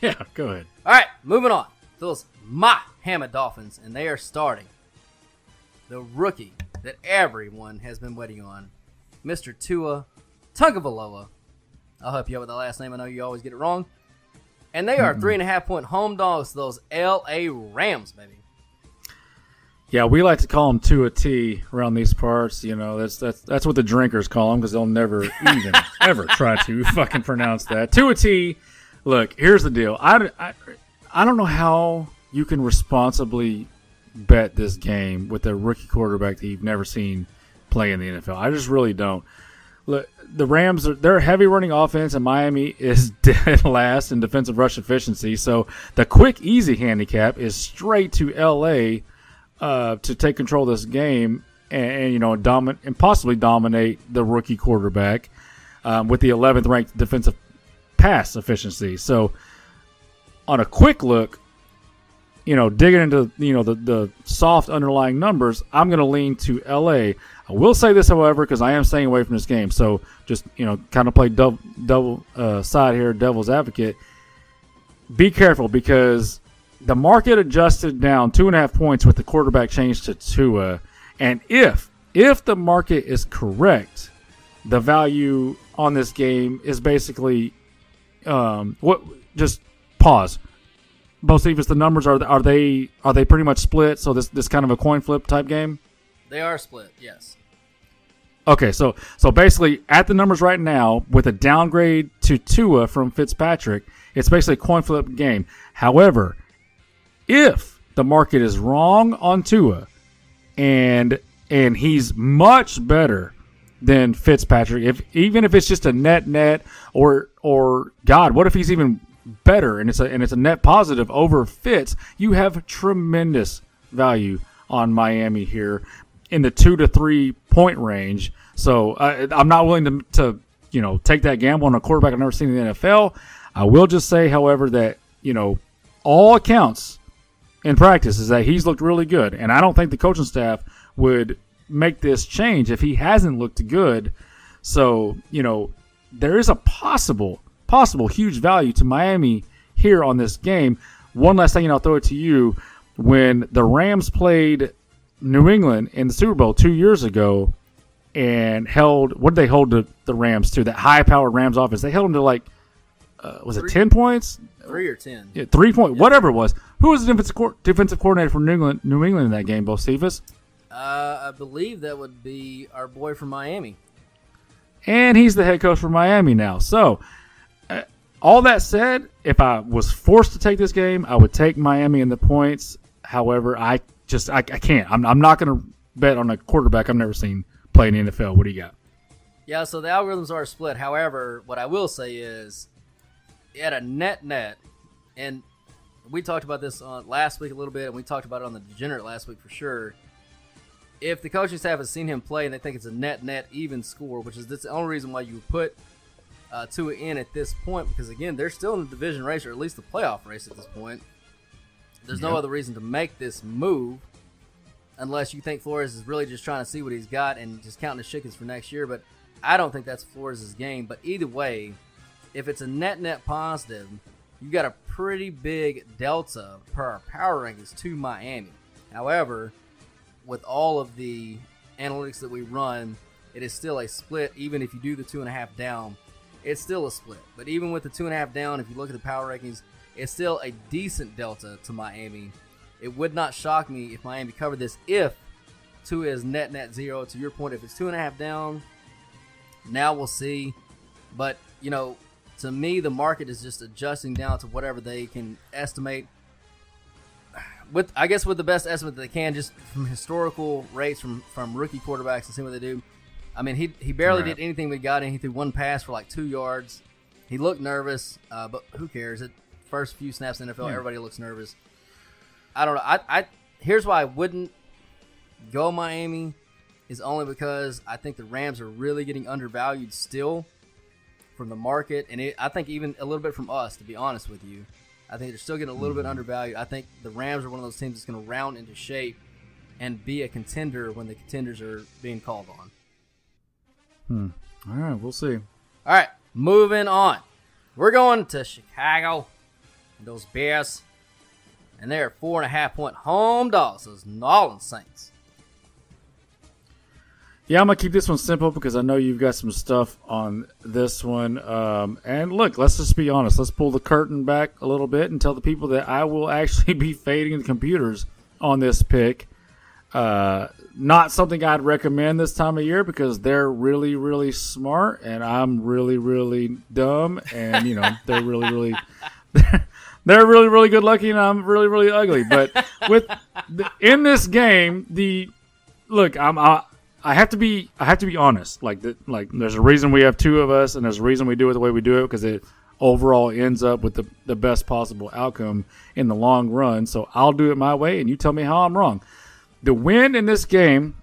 Yeah, go ahead. All right, moving on. Those my Hammer Dolphins, and they are starting the rookie that everyone has been waiting on, Mr. Tua Tagovailoa. I'll help you out with the last name. I know you always get it wrong. And they are three and a half point home dogs to those L.A. Rams, baby. Yeah, we like to call them to a T around these parts. You know, that's that's that's what the drinkers call them because they'll never even <laughs> ever try to fucking pronounce that to a T. Look, here's the deal. I, I, I don't know how you can responsibly bet this game with a rookie quarterback that you've never seen play in the NFL. I just really don't. Look, the Rams are they're a heavy running offense, and Miami <laughs> is dead last in defensive rush efficiency. So the quick, easy handicap is straight to LA uh, to take control of this game and, and you know dominate and possibly dominate the rookie quarterback um, with the 11th ranked defensive pass efficiency. So on a quick look, you know, digging into you know the the soft underlying numbers, I'm going to lean to LA. I will say this, however, because I am staying away from this game. So just you know, kind of play double double uh, side here, devil's advocate. Be careful because the market adjusted down two and a half points with the quarterback change to Tua, and if if the market is correct, the value on this game is basically um, what just pause. Bocephus, the numbers are are they are they pretty much split? So this this kind of a coin flip type game. They are split. Yes. Okay, so so basically at the numbers right now with a downgrade to Tua from Fitzpatrick, it's basically a coin flip game. However, if the market is wrong on Tua and and he's much better than Fitzpatrick, if even if it's just a net net or or God, what if he's even better and it's a and it's a net positive over Fitz, you have tremendous value on Miami here in the two to three point range. So uh, I'm not willing to, to you know take that gamble on a quarterback I've never seen in the NFL. I will just say, however, that you know all accounts in practice is that he's looked really good, and I don't think the coaching staff would make this change if he hasn't looked good. So you know there is a possible possible huge value to Miami here on this game. One last thing, and I'll throw it to you. When the Rams played New England in the Super Bowl two years ago and held, what did they hold the, the Rams to? That high powered Rams offense. They held them to like, uh, was Three. it 10 points? Three or ten. Yeah, three point, whatever it was. Who was the defensive, co- defensive coordinator for New England, New England in that game, Bocephus? Uh, I believe that would be our boy from Miami. and he's the head coach for Miami now. So, all that said, if I was forced to take this game, I would take Miami in the points. However, I just I, I can't. I'm, I'm not going to bet on a quarterback I've never seen play in the NFL. What do you got? Yeah, so the algorithms are split. However, what I will say is, at a net net, and we talked about this on last week a little bit, and we talked about it on the Degenerate last week for sure. If the coaching staff has seen him play and they think it's a net net even score, which is the only reason why you put uh, Tua in at this point, because again, they're still in the division race or at least the playoff race at this point. There's no other reason to make this move unless you think Flores is really just trying to see what he's got and just counting the chickens for next year. But I don't think that's Flores' game. But either way, if it's a net net positive, you got a pretty big delta per our power rankings to Miami. However, with all of the analytics that we run, it is still a split. Even if you do the two and a half down, it's still a split. But even with the two and a half down, if you look at the power rankings, it's still a decent delta to Miami. It would not shock me if Miami covered this if two is net net zero. To your point, if it's two and a half down, now we'll see. But you know, to me, the market is just adjusting down to whatever they can estimate. With I guess with the best estimate that they can, just from historical rates from from rookie quarterbacks and see what they do. I mean, he he barely Right. did anything we got in. He threw one pass for like two yards. He looked nervous, uh, but who cares? It first few snaps in the NFL, Yeah. everybody looks nervous. I don't know. I, I here's why I wouldn't go Miami is only because I think the Rams are really getting undervalued still from the market, and it, I think even a little bit from us. To be honest with you, I think they're still getting a little bit undervalued. I think the Rams are one of those teams that's going to round into shape and be a contender when the contenders are being called on. Hmm. All right, we'll see. All right, moving on. We're going to Chicago. Those Bears. And they're four and a half point home dogs. Those New Orleans Saints. Yeah, I'm gonna keep this one simple because I know you've got some stuff on this one. Um, and look, let's just be honest. Let's pull the curtain back a little bit and tell the people that I will <laughs> actually be fading the computers on this pick. Uh, not something I'd recommend this time of year because they're really, really smart, and I'm really, really dumb, and you know they're really, really, <laughs> they're really, really good looking, and I'm really, really ugly. But with the, in this game, the look, I'm I, I have to be I have to be honest. Like the, like there's a reason we have two of us, and there's a reason we do it the way we do it because it overall ends up with the the best possible outcome in the long run. So I'll do it my way, and you tell me how I'm wrong. The win in this game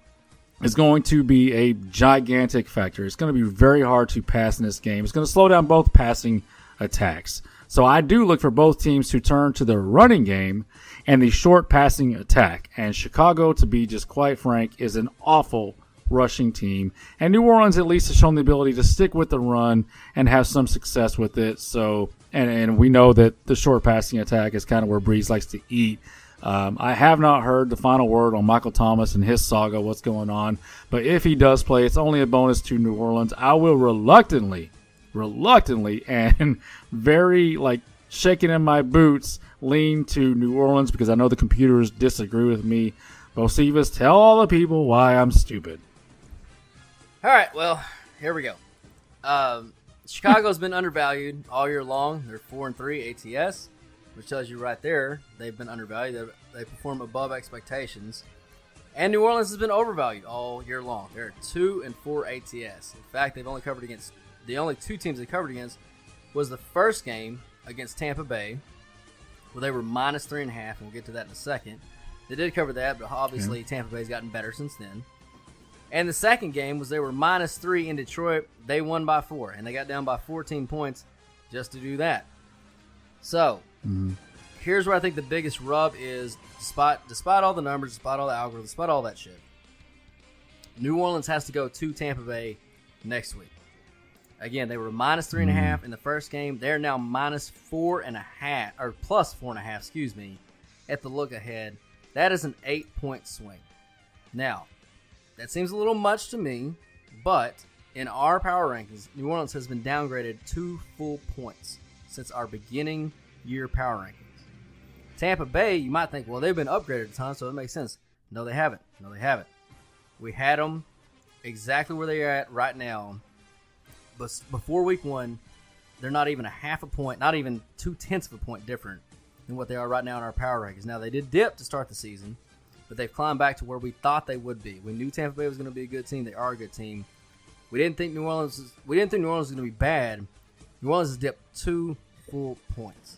is going to be a gigantic factor. It's going to be very hard to pass in this game. It's going to slow down both passing attacks. So I do look for both teams to turn to the running game and the short passing attack. And Chicago, to be just quite frank, is an awful rushing team. And New Orleans at least has shown the ability to stick with the run and have some success with it. So, and, and we know that the short passing attack is kind of where Brees likes to eat. Um, I have not heard the final word on Michael Thomas and his saga, what's going on. But if he does play, it's only a bonus to New Orleans. I will reluctantly, reluctantly, <laughs> and very like shaking in my boots, lean to New Orleans because I know the computers disagree with me. Bocephus, tell all the people why I'm stupid. All right, well, here we go. Um, Chicago's been <laughs> undervalued all year long. They're four and three ATS, which tells you right there they've been undervalued. They, they perform above expectations. And New Orleans has been overvalued all year long. They're two and four ATS. In fact, they've only covered against the only two teams they covered against was the first game against Tampa Bay, where they were minus three and a half, and we'll get to that in a second. They did cover that, but obviously Tampa Bay's gotten better since then. And the second game was they were minus three in Detroit. They won by four, and they got down by 14 points just to do that. So, Mm-hmm. here's where I think the biggest rub is despite despite all the numbers, despite all the algorithms, despite all that shit. New Orleans has to go to Tampa Bay next week. Again, they were minus three and a mm-hmm. half in the first game. They're now minus four and a half, or plus four and a half, excuse me, at the look ahead. That is an eight point swing. Now, that seems a little much to me, but in our power rankings, New Orleans has been downgraded two full points since our beginning year power rankings. Tampa Bay, you might think, well, they've been upgraded a ton, so it makes sense. No, they haven't. No, they haven't. We had them exactly where they are at right now. But before week one, they're not even a half a point, not even two tenths of a point different than what they are right now in our power rankings. Now, they did dip to start the season, but they've climbed back to where we thought they would be. We knew Tampa Bay was going to be a good team. They are a good team. We didn't think New Orleans. Was, we didn't think New Orleans was going to be bad. New Orleans has dipped two full points,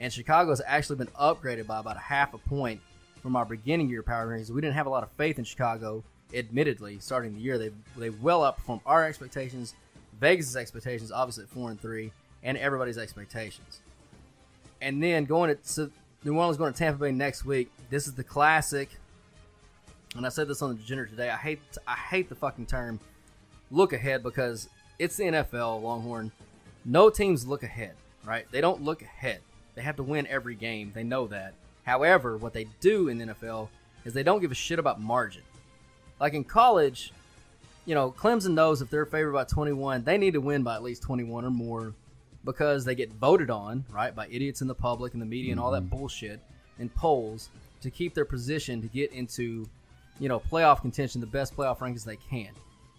and Chicago has actually been upgraded by about a half a point from our beginning year power rankings. We didn't have a lot of faith in Chicago, admittedly, starting the year. They they well outperformed our expectations, Vegas' expectations, obviously at four and three, and everybody's expectations. And then going to so New Orleans going to Tampa Bay next week. This is the classic. And I said this on the Degenerate today. I hate I hate the fucking term look ahead because it's the NFL, Longhorn. No teams look ahead, right? They don't look ahead. They have to win every game. They know that. However, what they do in the NFL is they don't give a shit about margin. Like in college, you know, Clemson knows if they're favored by 21, they need to win by at least 21 or more because they get voted on, right, by idiots in the public and the media and all that mm-hmm. bullshit in polls to keep their position to get into, you know, playoff contention, the best playoff rankings they can.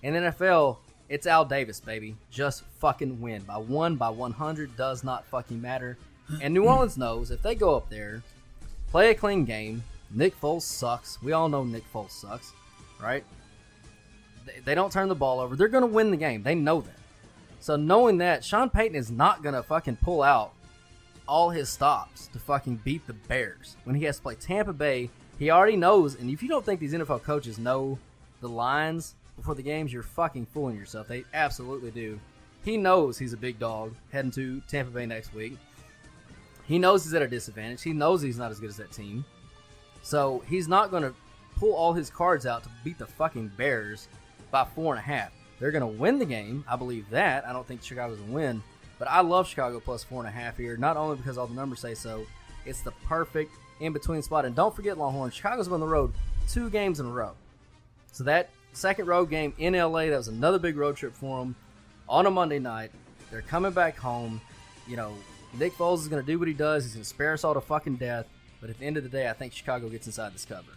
In the NFL, it's Al Davis, baby. Just fucking win. By one, by 100, does not fucking matter. And New Orleans knows if they go up there, play a clean game, Nick Foles sucks. We all know Nick Foles sucks, right? They, don't turn the ball over. They're going to win the game. They know that. So knowing that, Sean Payton is not going to fucking pull out all his stops to fucking beat the Bears. When he has to play Tampa Bay, he already knows. And if you don't think these NFL coaches know the lines before the games, you're fucking fooling yourself. They absolutely do. He knows he's a big dog heading to Tampa Bay next week. He knows he's at a disadvantage. He knows he's not as good as that team. So he's not going to pull all his cards out to beat the fucking Bears by four and a half. They're going to win the game. I believe that. I don't think Chicago's going to win. But I love Chicago plus four and a half here, not only because all the numbers say so, it's the perfect in between spot. And don't forget, Longhorn, Chicago's been on the road two games in a row. So that second road game in LA, that was another big road trip for them on a Monday night. They're coming back home. You know, Nick Foles is going to do what he does. He's going to spare us all to fucking death. But at the end of the day, I think Chicago gets inside this cover.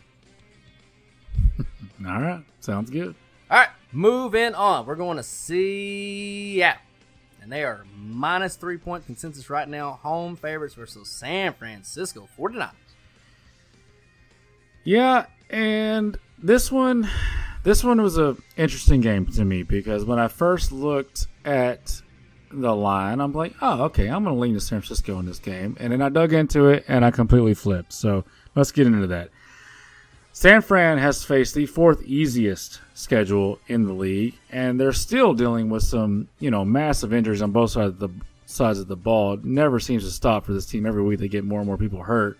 <laughs> All right, sounds good. All right, moving on. We're going to Seattle. And they are minus three point consensus right now. Home favorites versus San Francisco 49ers. Yeah, and this one, this one was a interesting game to me because when I first looked at the line, I'm like, oh, okay, I'm going to lean to San Francisco in this game, and then I dug into it and I completely flipped. So let's get into that. San Fran has faced the fourth easiest schedule in the league, and they're still dealing with some, you know, massive injuries on both sides of the sides of the ball. It never seems to stop for this team. Every week they get more and more people hurt.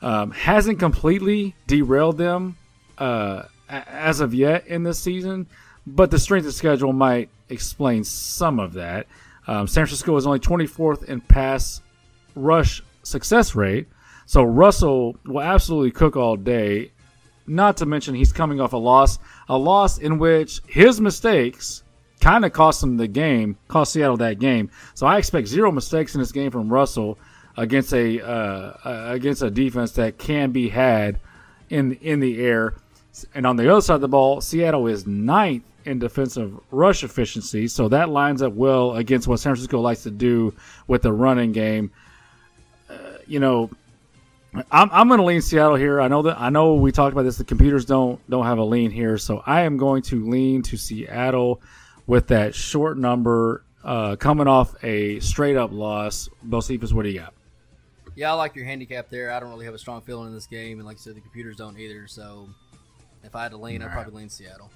Um, hasn't completely derailed them uh, as of yet in this season, but the strength of schedule might explain some of that. Um, San Francisco is only 24th in pass rush success rate, so Russell will absolutely cook all day. Not to mention he's coming off a loss, a loss in which his mistakes kind of cost him the game, cost Seattle that game. So I expect zero mistakes in this game from Russell against a uh, against a defense that can be had in in the air. And on the other side of the ball, Seattle is ninth in defensive rush efficiency, so that lines up well against what San Francisco likes to do with the running game. Uh, you know, I'm, I'm going to lean Seattle here. I know that I know we talked about this. The computers don't don't have a lean here, so I am going to lean to Seattle with that short number uh, coming off a straight up loss. Bocephus, what do you got? Yeah, I like your handicap there. I don't really have a strong feeling in this game, and like I said, the computers don't either. So if I had to lean, I'd probably lean Seattle.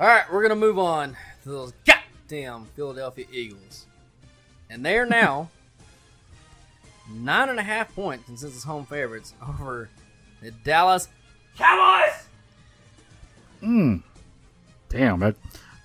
All right, we're gonna move on to those goddamn Philadelphia Eagles, and they are now <laughs> nine and a half point consensus home favorites over the Dallas Cowboys. Hmm. Damn, that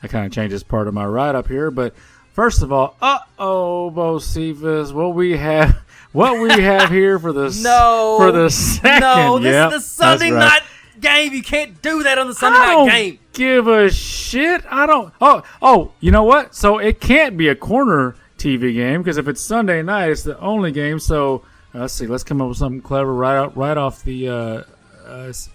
that kind of changes part of my ride up here. But first of all, uh oh, Bocephus, what we have, <laughs> what we have here for the <laughs> No, for the second. No, this Yep, is the Sunday right. night game. You can't do that on the Sunday night game. Give a shit. I don't. Oh, oh, you know what? So it can't be a corner TV game because if it's Sunday night, it's the only game. So uh, let's see. Let's come up with something clever right out, right off the. Uh, uh, it's-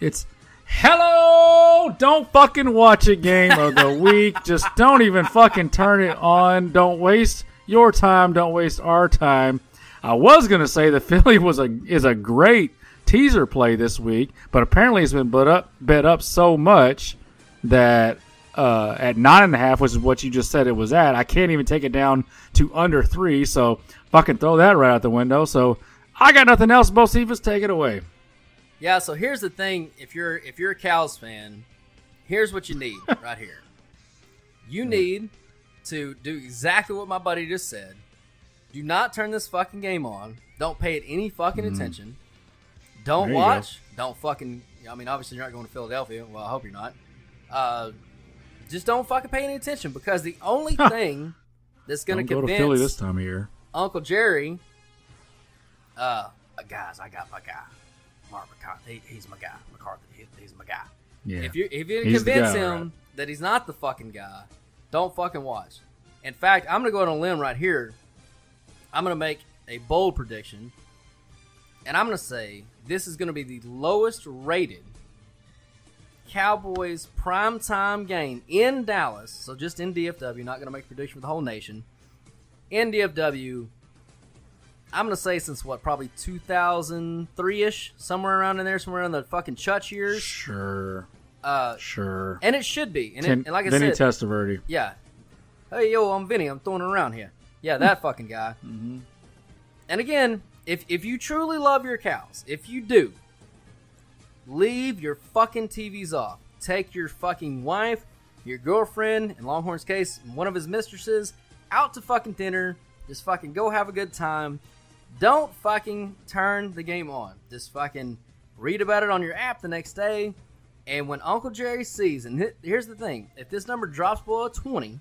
it's hello. Don't fucking watch a game of the <laughs> week. Just don't even fucking turn it on. Don't waste your time. Don't waste our time. I was gonna say the <laughs> Philly was a is a great teaser play this week, but apparently it's been bet up bet up so much that uh, at nine and a half, which is what you just said it was at, I can't even take it down to under three. So fucking throw that right out the window. So I got nothing else. Bocephus, take it away. Yeah, so here's the thing: if you're if you're a Cows fan, here's what you need <laughs> right here. You need to do exactly what my buddy just said. Do not turn this fucking game on. Don't pay it any fucking Mhm. attention. Don't watch. Don't fucking. I mean, obviously you're not going to Philadelphia. Well, I hope you're not. Uh, just don't fucking pay any attention because the only thing that's going Don't go to convince Philly this time of year. Uncle Jerry, uh, guys, I got my guy, Mark McCarthy. He, he's my guy. McCarthy, he, he's my guy. Yeah. If you if you He's convince guy, him right. that he's not the fucking guy, don't fucking watch. In fact, I'm gonna go on a limb right here. I'm gonna make a bold prediction, and I'm gonna say this is gonna be the lowest rated Cowboys primetime game in Dallas. So just in DFW, not gonna make a prediction for the whole nation. In DFW, I'm gonna say since what, probably 2003 ish, somewhere around in there, somewhere in the fucking Chutch years. Sure. Uh, Sure. and it should be. And, it, Tim- and like I Vinny said, Testaverde. yeah. Hey yo, I'm Vinny. I'm throwing it around here. Yeah, that <laughs> fucking guy. Mm-hmm. And again, if if you truly love your cows, if you do, leave your fucking TVs off. Take your fucking wife, your girlfriend, in Longhorn's case, one of his mistresses, out to fucking dinner. Just fucking go have a good time. Don't fucking turn the game on. Just fucking read about it on your app the next day. And when Uncle Jerry sees, and he- here's the thing: if this number drops below twenty,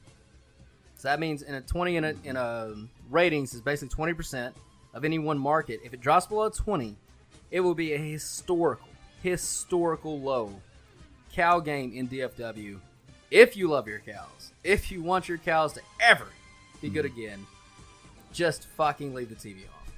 so that means in a twenty in a in a um, ratings is basically twenty percent of any one market. If it drops below twenty, it will be a historical, historical low cow game in DFW. If you love your cows, if you want your cows to ever be good hmm. again, just fucking leave the TV off.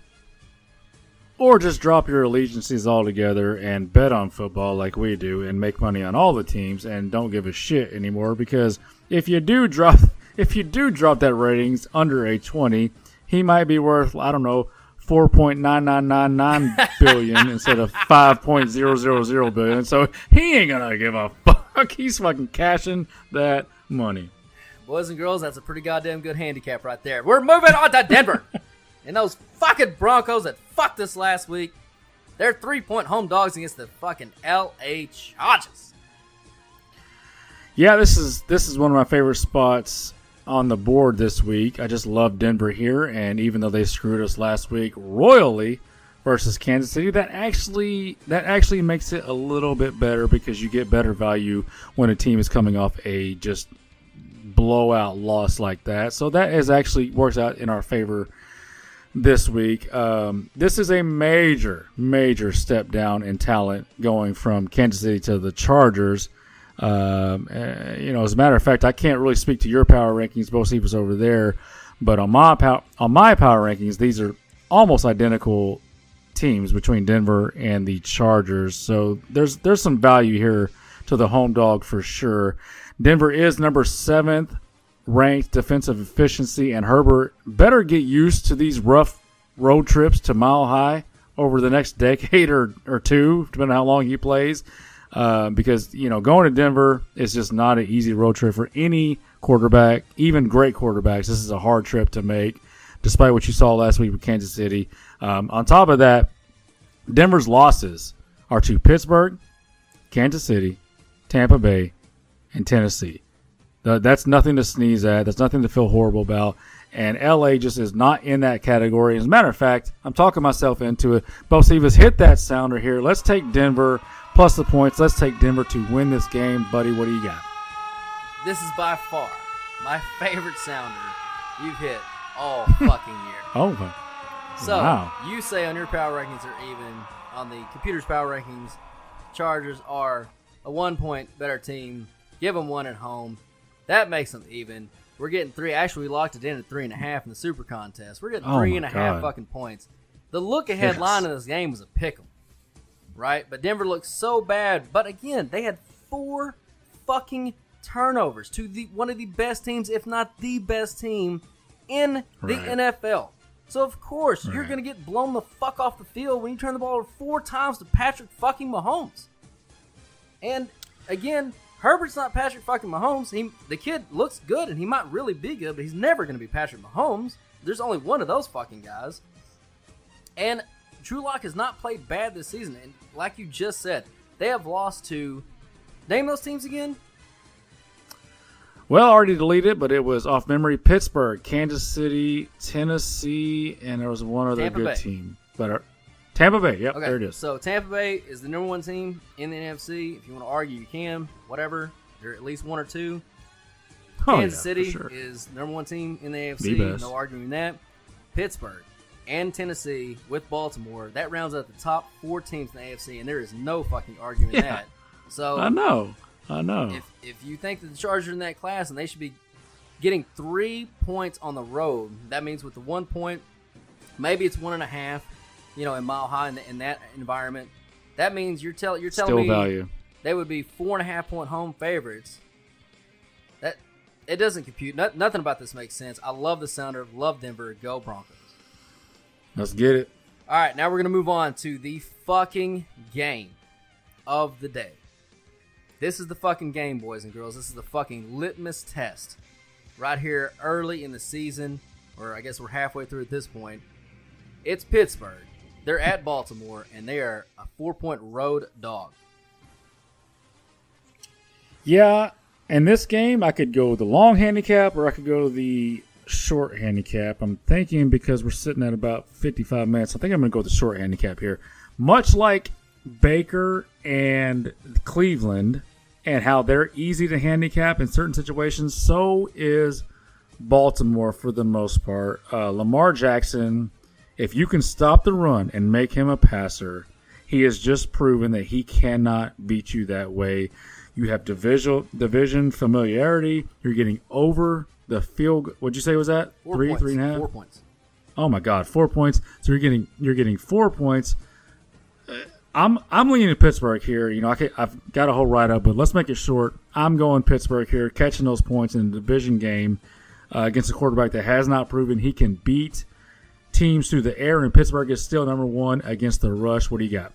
or just drop your allegiances altogether and bet on football like we do and make money on all the teams and don't give a shit anymore because if you do drop <laughs> if you do drop that ratings under a 20 he might be worth i don't know 4.9999 billion <laughs> instead of 5.000 billion so he ain't gonna give a fuck he's fucking cashing that money Boys and girls, that's a pretty goddamn good handicap right there. We're moving on to Denver. <laughs> and those fucking Broncos that fucked us last week, they're three point home dogs against the fucking LA Chargers. Yeah, this is this is one of my favorite spots on the board this week. I just love Denver here, and even though they screwed us last week royally versus Kansas City, that actually that actually makes it a little bit better because you get better value when a team is coming off a just blowout loss like that. So that is actually works out in our favor this week. Um, this is a major, major step down in talent going from Kansas City to the Chargers. Um, uh, you know, as a matter of fact, I can't really speak to your power rankings. Both was over there, but on my pow- on my power rankings, these are almost identical teams between Denver and the Chargers. So there's there's some value here to the home dog for sure. Denver is number seventh ranked defensive efficiency, and Herbert better get used to these rough road trips to Mile High over the next <laughs> decade or, or two, depending on how long he plays. Uh, because you know going to Denver is just not an easy road trip for any quarterback, even great quarterbacks. This is a hard trip to make, despite what you saw last week with Kansas City. Um, on top of that, Denver's losses are to Pittsburgh, Kansas City, Tampa Bay, and Tennessee. That's nothing to sneeze at. That's nothing to feel horrible about. And LA just is not in that category. As a matter of fact, I'm talking myself into it. Bo Stevens, hit that sounder here. Let's take Denver plus the points. Let's take Denver to win this game. Buddy, what do you got? This is by far my favorite sounder you've hit all <laughs> fucking year. Oh, so wow. you say on your power rankings are even. On the computer's power rankings, Chargers are a one point better team. Give them one at home. That makes them even. We're getting three. Actually, we locked it in at three and a half in the super contest. We're getting Oh three and a half fucking points. The look ahead Yes. line of this game was a pick 'em, right? But Denver looked so bad. But again, they had four fucking turnovers to the one of the best teams, if not the best team, in the Right. NFL. So of course you're gonna get blown the fuck off the field when you turn the ball over four times to Patrick fucking Mahomes. And again, Herbert's not Patrick fucking Mahomes. He the kid looks good and he might really be good, but he's never gonna be Patrick Mahomes. There's only one of those fucking guys. And Drew Lock has not played bad this season. And like you just said, they have lost to name those teams again. Well, already deleted but it was off memory. Pittsburgh, Kansas City, Tennessee, and there was one other Tampa good Bay. team. But uh, Tampa Bay, yep, Okay, there it is. So Tampa Bay is the number one team in the NFC. If you want to argue, you can. Whatever. They're at least one or two. Oh, Kansas yeah, City sure. is number one team in the AFC. The. No arguing that. Pittsburgh and Tennessee with Baltimore. That rounds out the top four teams in the AFC, and there is no fucking arguing Yeah. that. So I know, I know. if if you think that the Chargers are in that class and they should be getting three points on the road, that means with the one point, maybe it's one and a half, you know, in mile high in, the, in that environment. That means you're telling you're telling Still me value. they would be four and a half point home favorites. That it doesn't compute. No, nothing about this makes sense. I love the sounder. Love Denver. Go Broncos. Let's get it. All right, now we're gonna move on to the fucking game of the day. This is the fucking game, boys and girls. This is the fucking litmus test. Right here, early in the season, or I guess we're halfway through at this point. It's Pittsburgh. They're at Baltimore, and they are a four-point road dog. Yeah, in this game, I could go the long handicap or I could go the short handicap. I'm thinking because we're sitting at about 55 minutes, I think I'm going to go with the short handicap here. Much like Baker and Cleveland and how they're easy to handicap in certain situations, so is Baltimore for the most part. Uh, Lamar Jackson, if you can stop the run and make him a passer, he has just proven that he cannot beat you that way. You have division division familiarity. You're getting over the field. What'd you say was that? Four three, points. three and a half. Four points. Oh my God, four points. So you're getting you're getting four points. Uh, I'm I'm leaning to Pittsburgh here. You know, I have got a whole write up, but let's make it short. I'm going Pittsburgh here, catching those points in the division game uh, against a quarterback that has not proven he can beat teams through the air, and Pittsburgh is still number one against the rush. What do you got?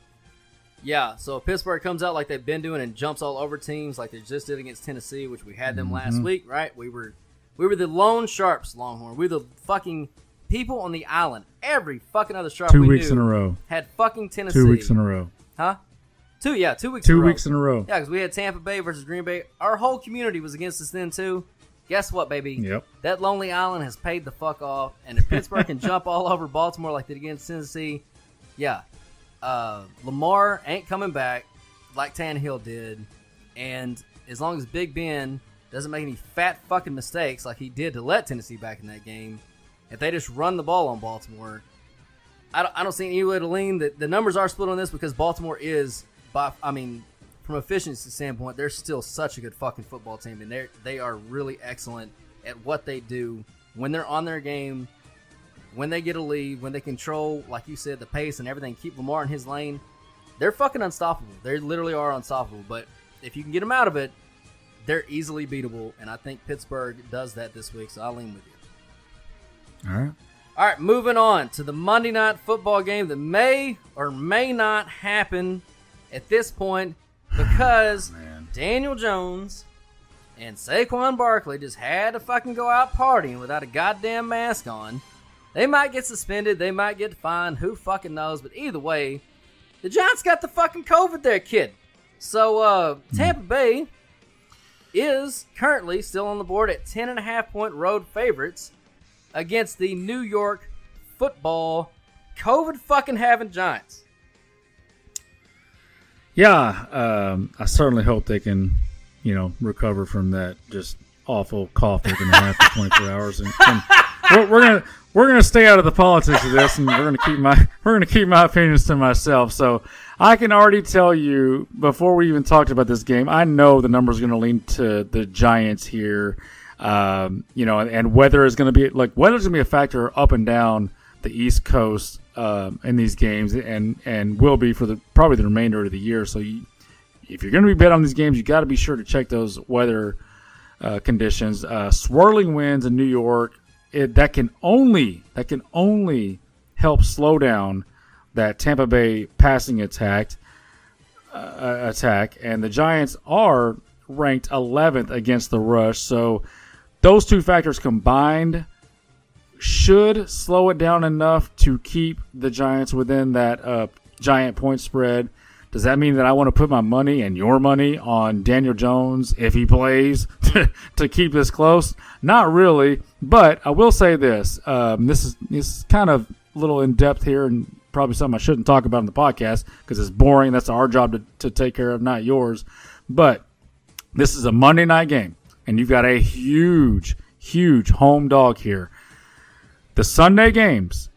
Yeah, so if Pittsburgh comes out like they've been doing and jumps all over teams like they just did against Tennessee, which we had them last Mhm. week, right? We were we were the lone sharps, Longhorn. We were the fucking people on the island. Every fucking other sharp Two we weeks knew in a row. had fucking Tennessee. Two weeks in a row. Huh? Two, yeah, two weeks. Two in a row. weeks in a row. Yeah, because we had Tampa Bay versus Green Bay. Our whole community was against us then too. Guess what, baby? Yep. That lonely island has paid the fuck off, and if Pittsburgh can jump all over Baltimore like they did against Tennessee, yeah, uh, Lamar ain't coming back like Tannehill did, and as long as Big Ben doesn't make any fat fucking mistakes like he did to let Tennessee back in that game, if they just run the ball on Baltimore, I don't, I don't see any way to lean. The, the numbers are split on this because Baltimore is, by, I mean, from efficiency standpoint, they're still such a good fucking football team, and they they are really excellent at what they do when they're on their game, when they get a lead, when they control, like you said, the pace and everything, keep Lamar in his lane. They're fucking unstoppable. They literally are unstoppable. But if you can get them out of it, they're easily beatable, and I think Pittsburgh does that this week. So I'll lean with you. All right. All right, moving on to the Monday night football game that may or may not happen at this point <sighs> because Daniel Jones and Saquon Barkley just had to fucking go out partying without a goddamn mask on. They might get suspended, they might get fined, who fucking knows, but either way, the Giants got the fucking COVID there, kid. So uh Tampa Bay is currently still on the board at 10.5 point road favorites against the New York football COVID fucking having Giants. Yeah, um, I certainly hope they can, you know, recover from that just awful cough to for 24 hours. And, and we're, we're gonna we're gonna stay out of the politics of this, and we're gonna keep my <laughs> we're gonna keep my opinions to myself. So I can already tell you before we even talked about this game, I know the numbers are to lean to the Giants here. Um, you know, and, and weather is to be like weather's to be a factor up and down the East Coast um, in these games, and and will be for the probably the remainder of the year. So you, if you're to be bet on these games, you got to be sure to check those weather uh, conditions. Uh, swirling winds in New York, it, that can only that can only help slow down that Tampa Bay passing attack. Uh, attack, and the Giants are ranked 11th against the rush. So those two factors combined should slow it down enough to keep the Giants within that uh, giant point spread. Does that mean that I want to put my money and your money on Daniel Jones if he plays <laughs> to, keep this close? Not really, but I will say this: um, this is this is kind of a little in depth here, and probably something I shouldn't talk about in the podcast because it's boring. That's our job to, to take care of, not yours. But this is a Monday night game, and you've got a huge, huge home dog here. The Sunday games,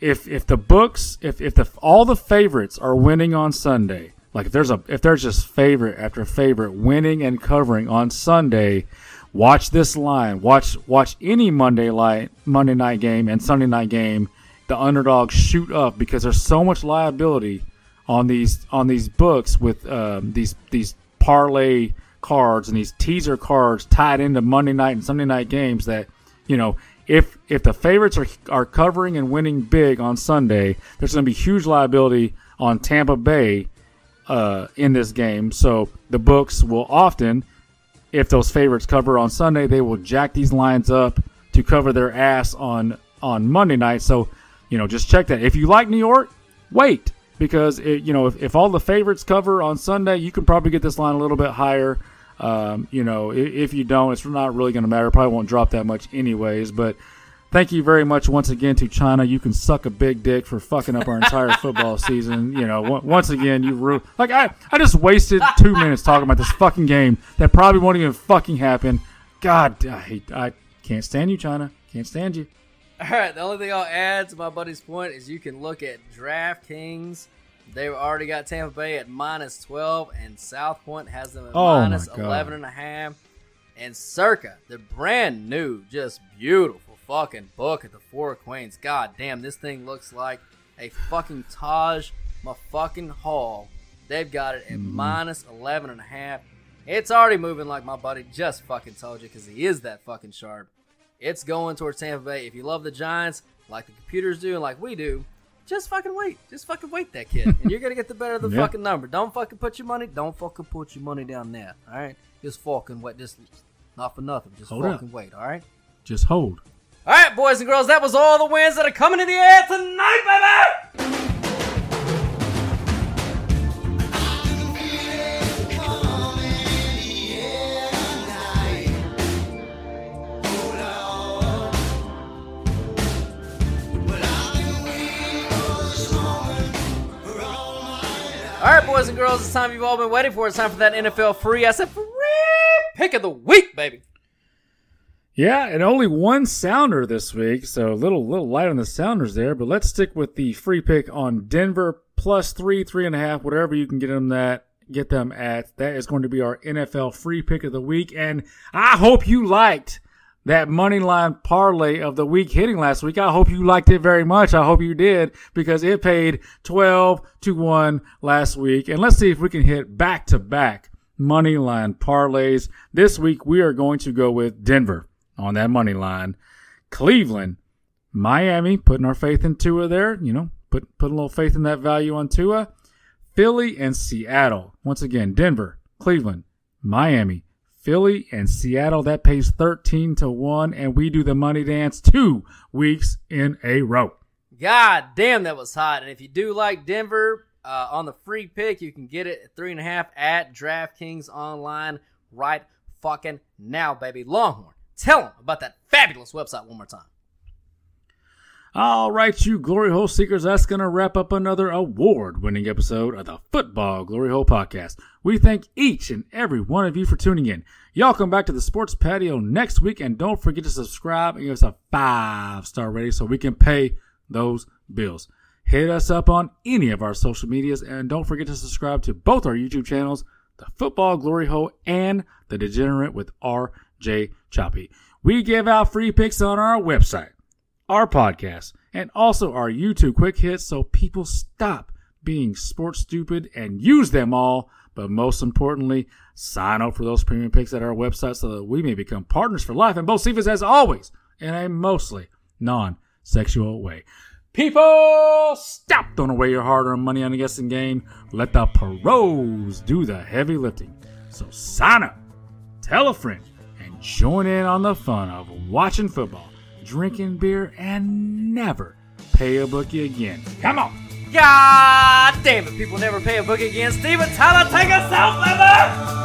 if if the books, if if the all the favorites are winning on Sunday, like if there's a if there's just favorite after favorite winning and covering on Sunday, watch this line. Watch watch any Monday light Monday night game and Sunday night game. The underdogs shoot up because there's so much liability on these on these books with um, these these parlay cards and these teaser cards tied into Monday night and Sunday night games that you know if if the favorites are are covering and winning big on Sunday, there's going to be huge liability on Tampa Bay uh, in this game. So the books will often, if those favorites cover on Sunday, they will jack these lines up to cover their ass on on Monday night. So you know, just check that. If you like New York, wait because it, you know if, if all the favorites cover on Sunday, you can probably get this line a little bit higher. Um, you know, if, if you don't, it's not really going to matter. Probably won't drop that much anyways. But thank you very much once again to China. You can suck a big dick for fucking up our entire <laughs> football season. You know, on- once again, you ru- like I I just wasted two minutes talking about this fucking game that probably won't even fucking happen. God, I hate, I can't stand you, China. Can't stand you. All right, the only thing I'll add to my buddy's point is you can look at DraftKings. They've already got Tampa Bay at minus 12, and South Point has them at Oh minus my God. 11 and a half. And Circa, the brand new, just beautiful fucking book at the Four Queens. God damn, this thing looks like a fucking Taj motherfucking Hall. They've got it at Mhm. minus 11 and a half. It's already moving like my buddy just fucking told you because he is that fucking sharp. It's going towards Tampa Bay. If you love the Giants, like the computers do and like we do, just fucking wait. Just fucking wait that kid. and you're gonna get the better of the <laughs> Yeah. fucking number. Don't fucking put your money, don't fucking put your money down there. Alright? Just fucking wait. Just not for nothing. Just Hold up. fucking wait, alright? Just hold. Alright, boys and girls, that was all the wins that are coming to the air tonight, baby! Boys and girls, it's time you've all been waiting for. It's time for that NFL free. I said free pick of the week, baby. Yeah, and only one sounder this week, so a little little light on the sounders there. But let's stick with the free pick on Denver plus three, three and a half, whatever you can get them that get them at. That is going to be our NFL free pick of the week, and I hope you liked that money line parlay of the week hitting last week. I hope you liked it very much. I hope you did because it paid twelve to one last week, and let's see if we can hit back to back money line parlays. This week we are going to go with Denver on that money line. Cleveland, Miami, putting our faith in Tua there, you know, put put a little faith in that value on Tua. Philly and Seattle. Once again, Denver, Cleveland, Miami, Philly and Seattle. That pays 13 to 1 and we do the money dance 2 weeks in a row. God damn, that was hot. And if you do like Denver uh, on the free pick, you can get it at three and a half at DraftKings online right fucking now, baby. Longhorn, tell them about that fabulous website one more time. All right, you Glory Hole Seekers, that's going to wrap up another award winning episode of the Football Glory Hole Podcast. We thank each and every one of you for tuning in. Y'all come back to the Sports Patio next week and don't forget to subscribe and give us a five star rating so we can pay those bills. Hit us up on any of our social medias and don't forget to subscribe to both our YouTube channels, the Football Glory Hole and the Degenerate with RJ Choppy. We give out free picks on our website our podcast, and also our YouTube quick hits so people stop being sports stupid and use them all. But most importantly, sign up for those premium picks at our website so that we may become partners for life. And Bocephus, as always, in a mostly non sexual way. People, stop throwing away your hard earned money on the guessing game. Let the pros do the heavy lifting. So sign up, tell a friend, and join in on the fun of watching football drinking beer, and never pay a bookie again. Come on! God damn it, people never pay a bookie again. Steven Tyler, take us out, Leather!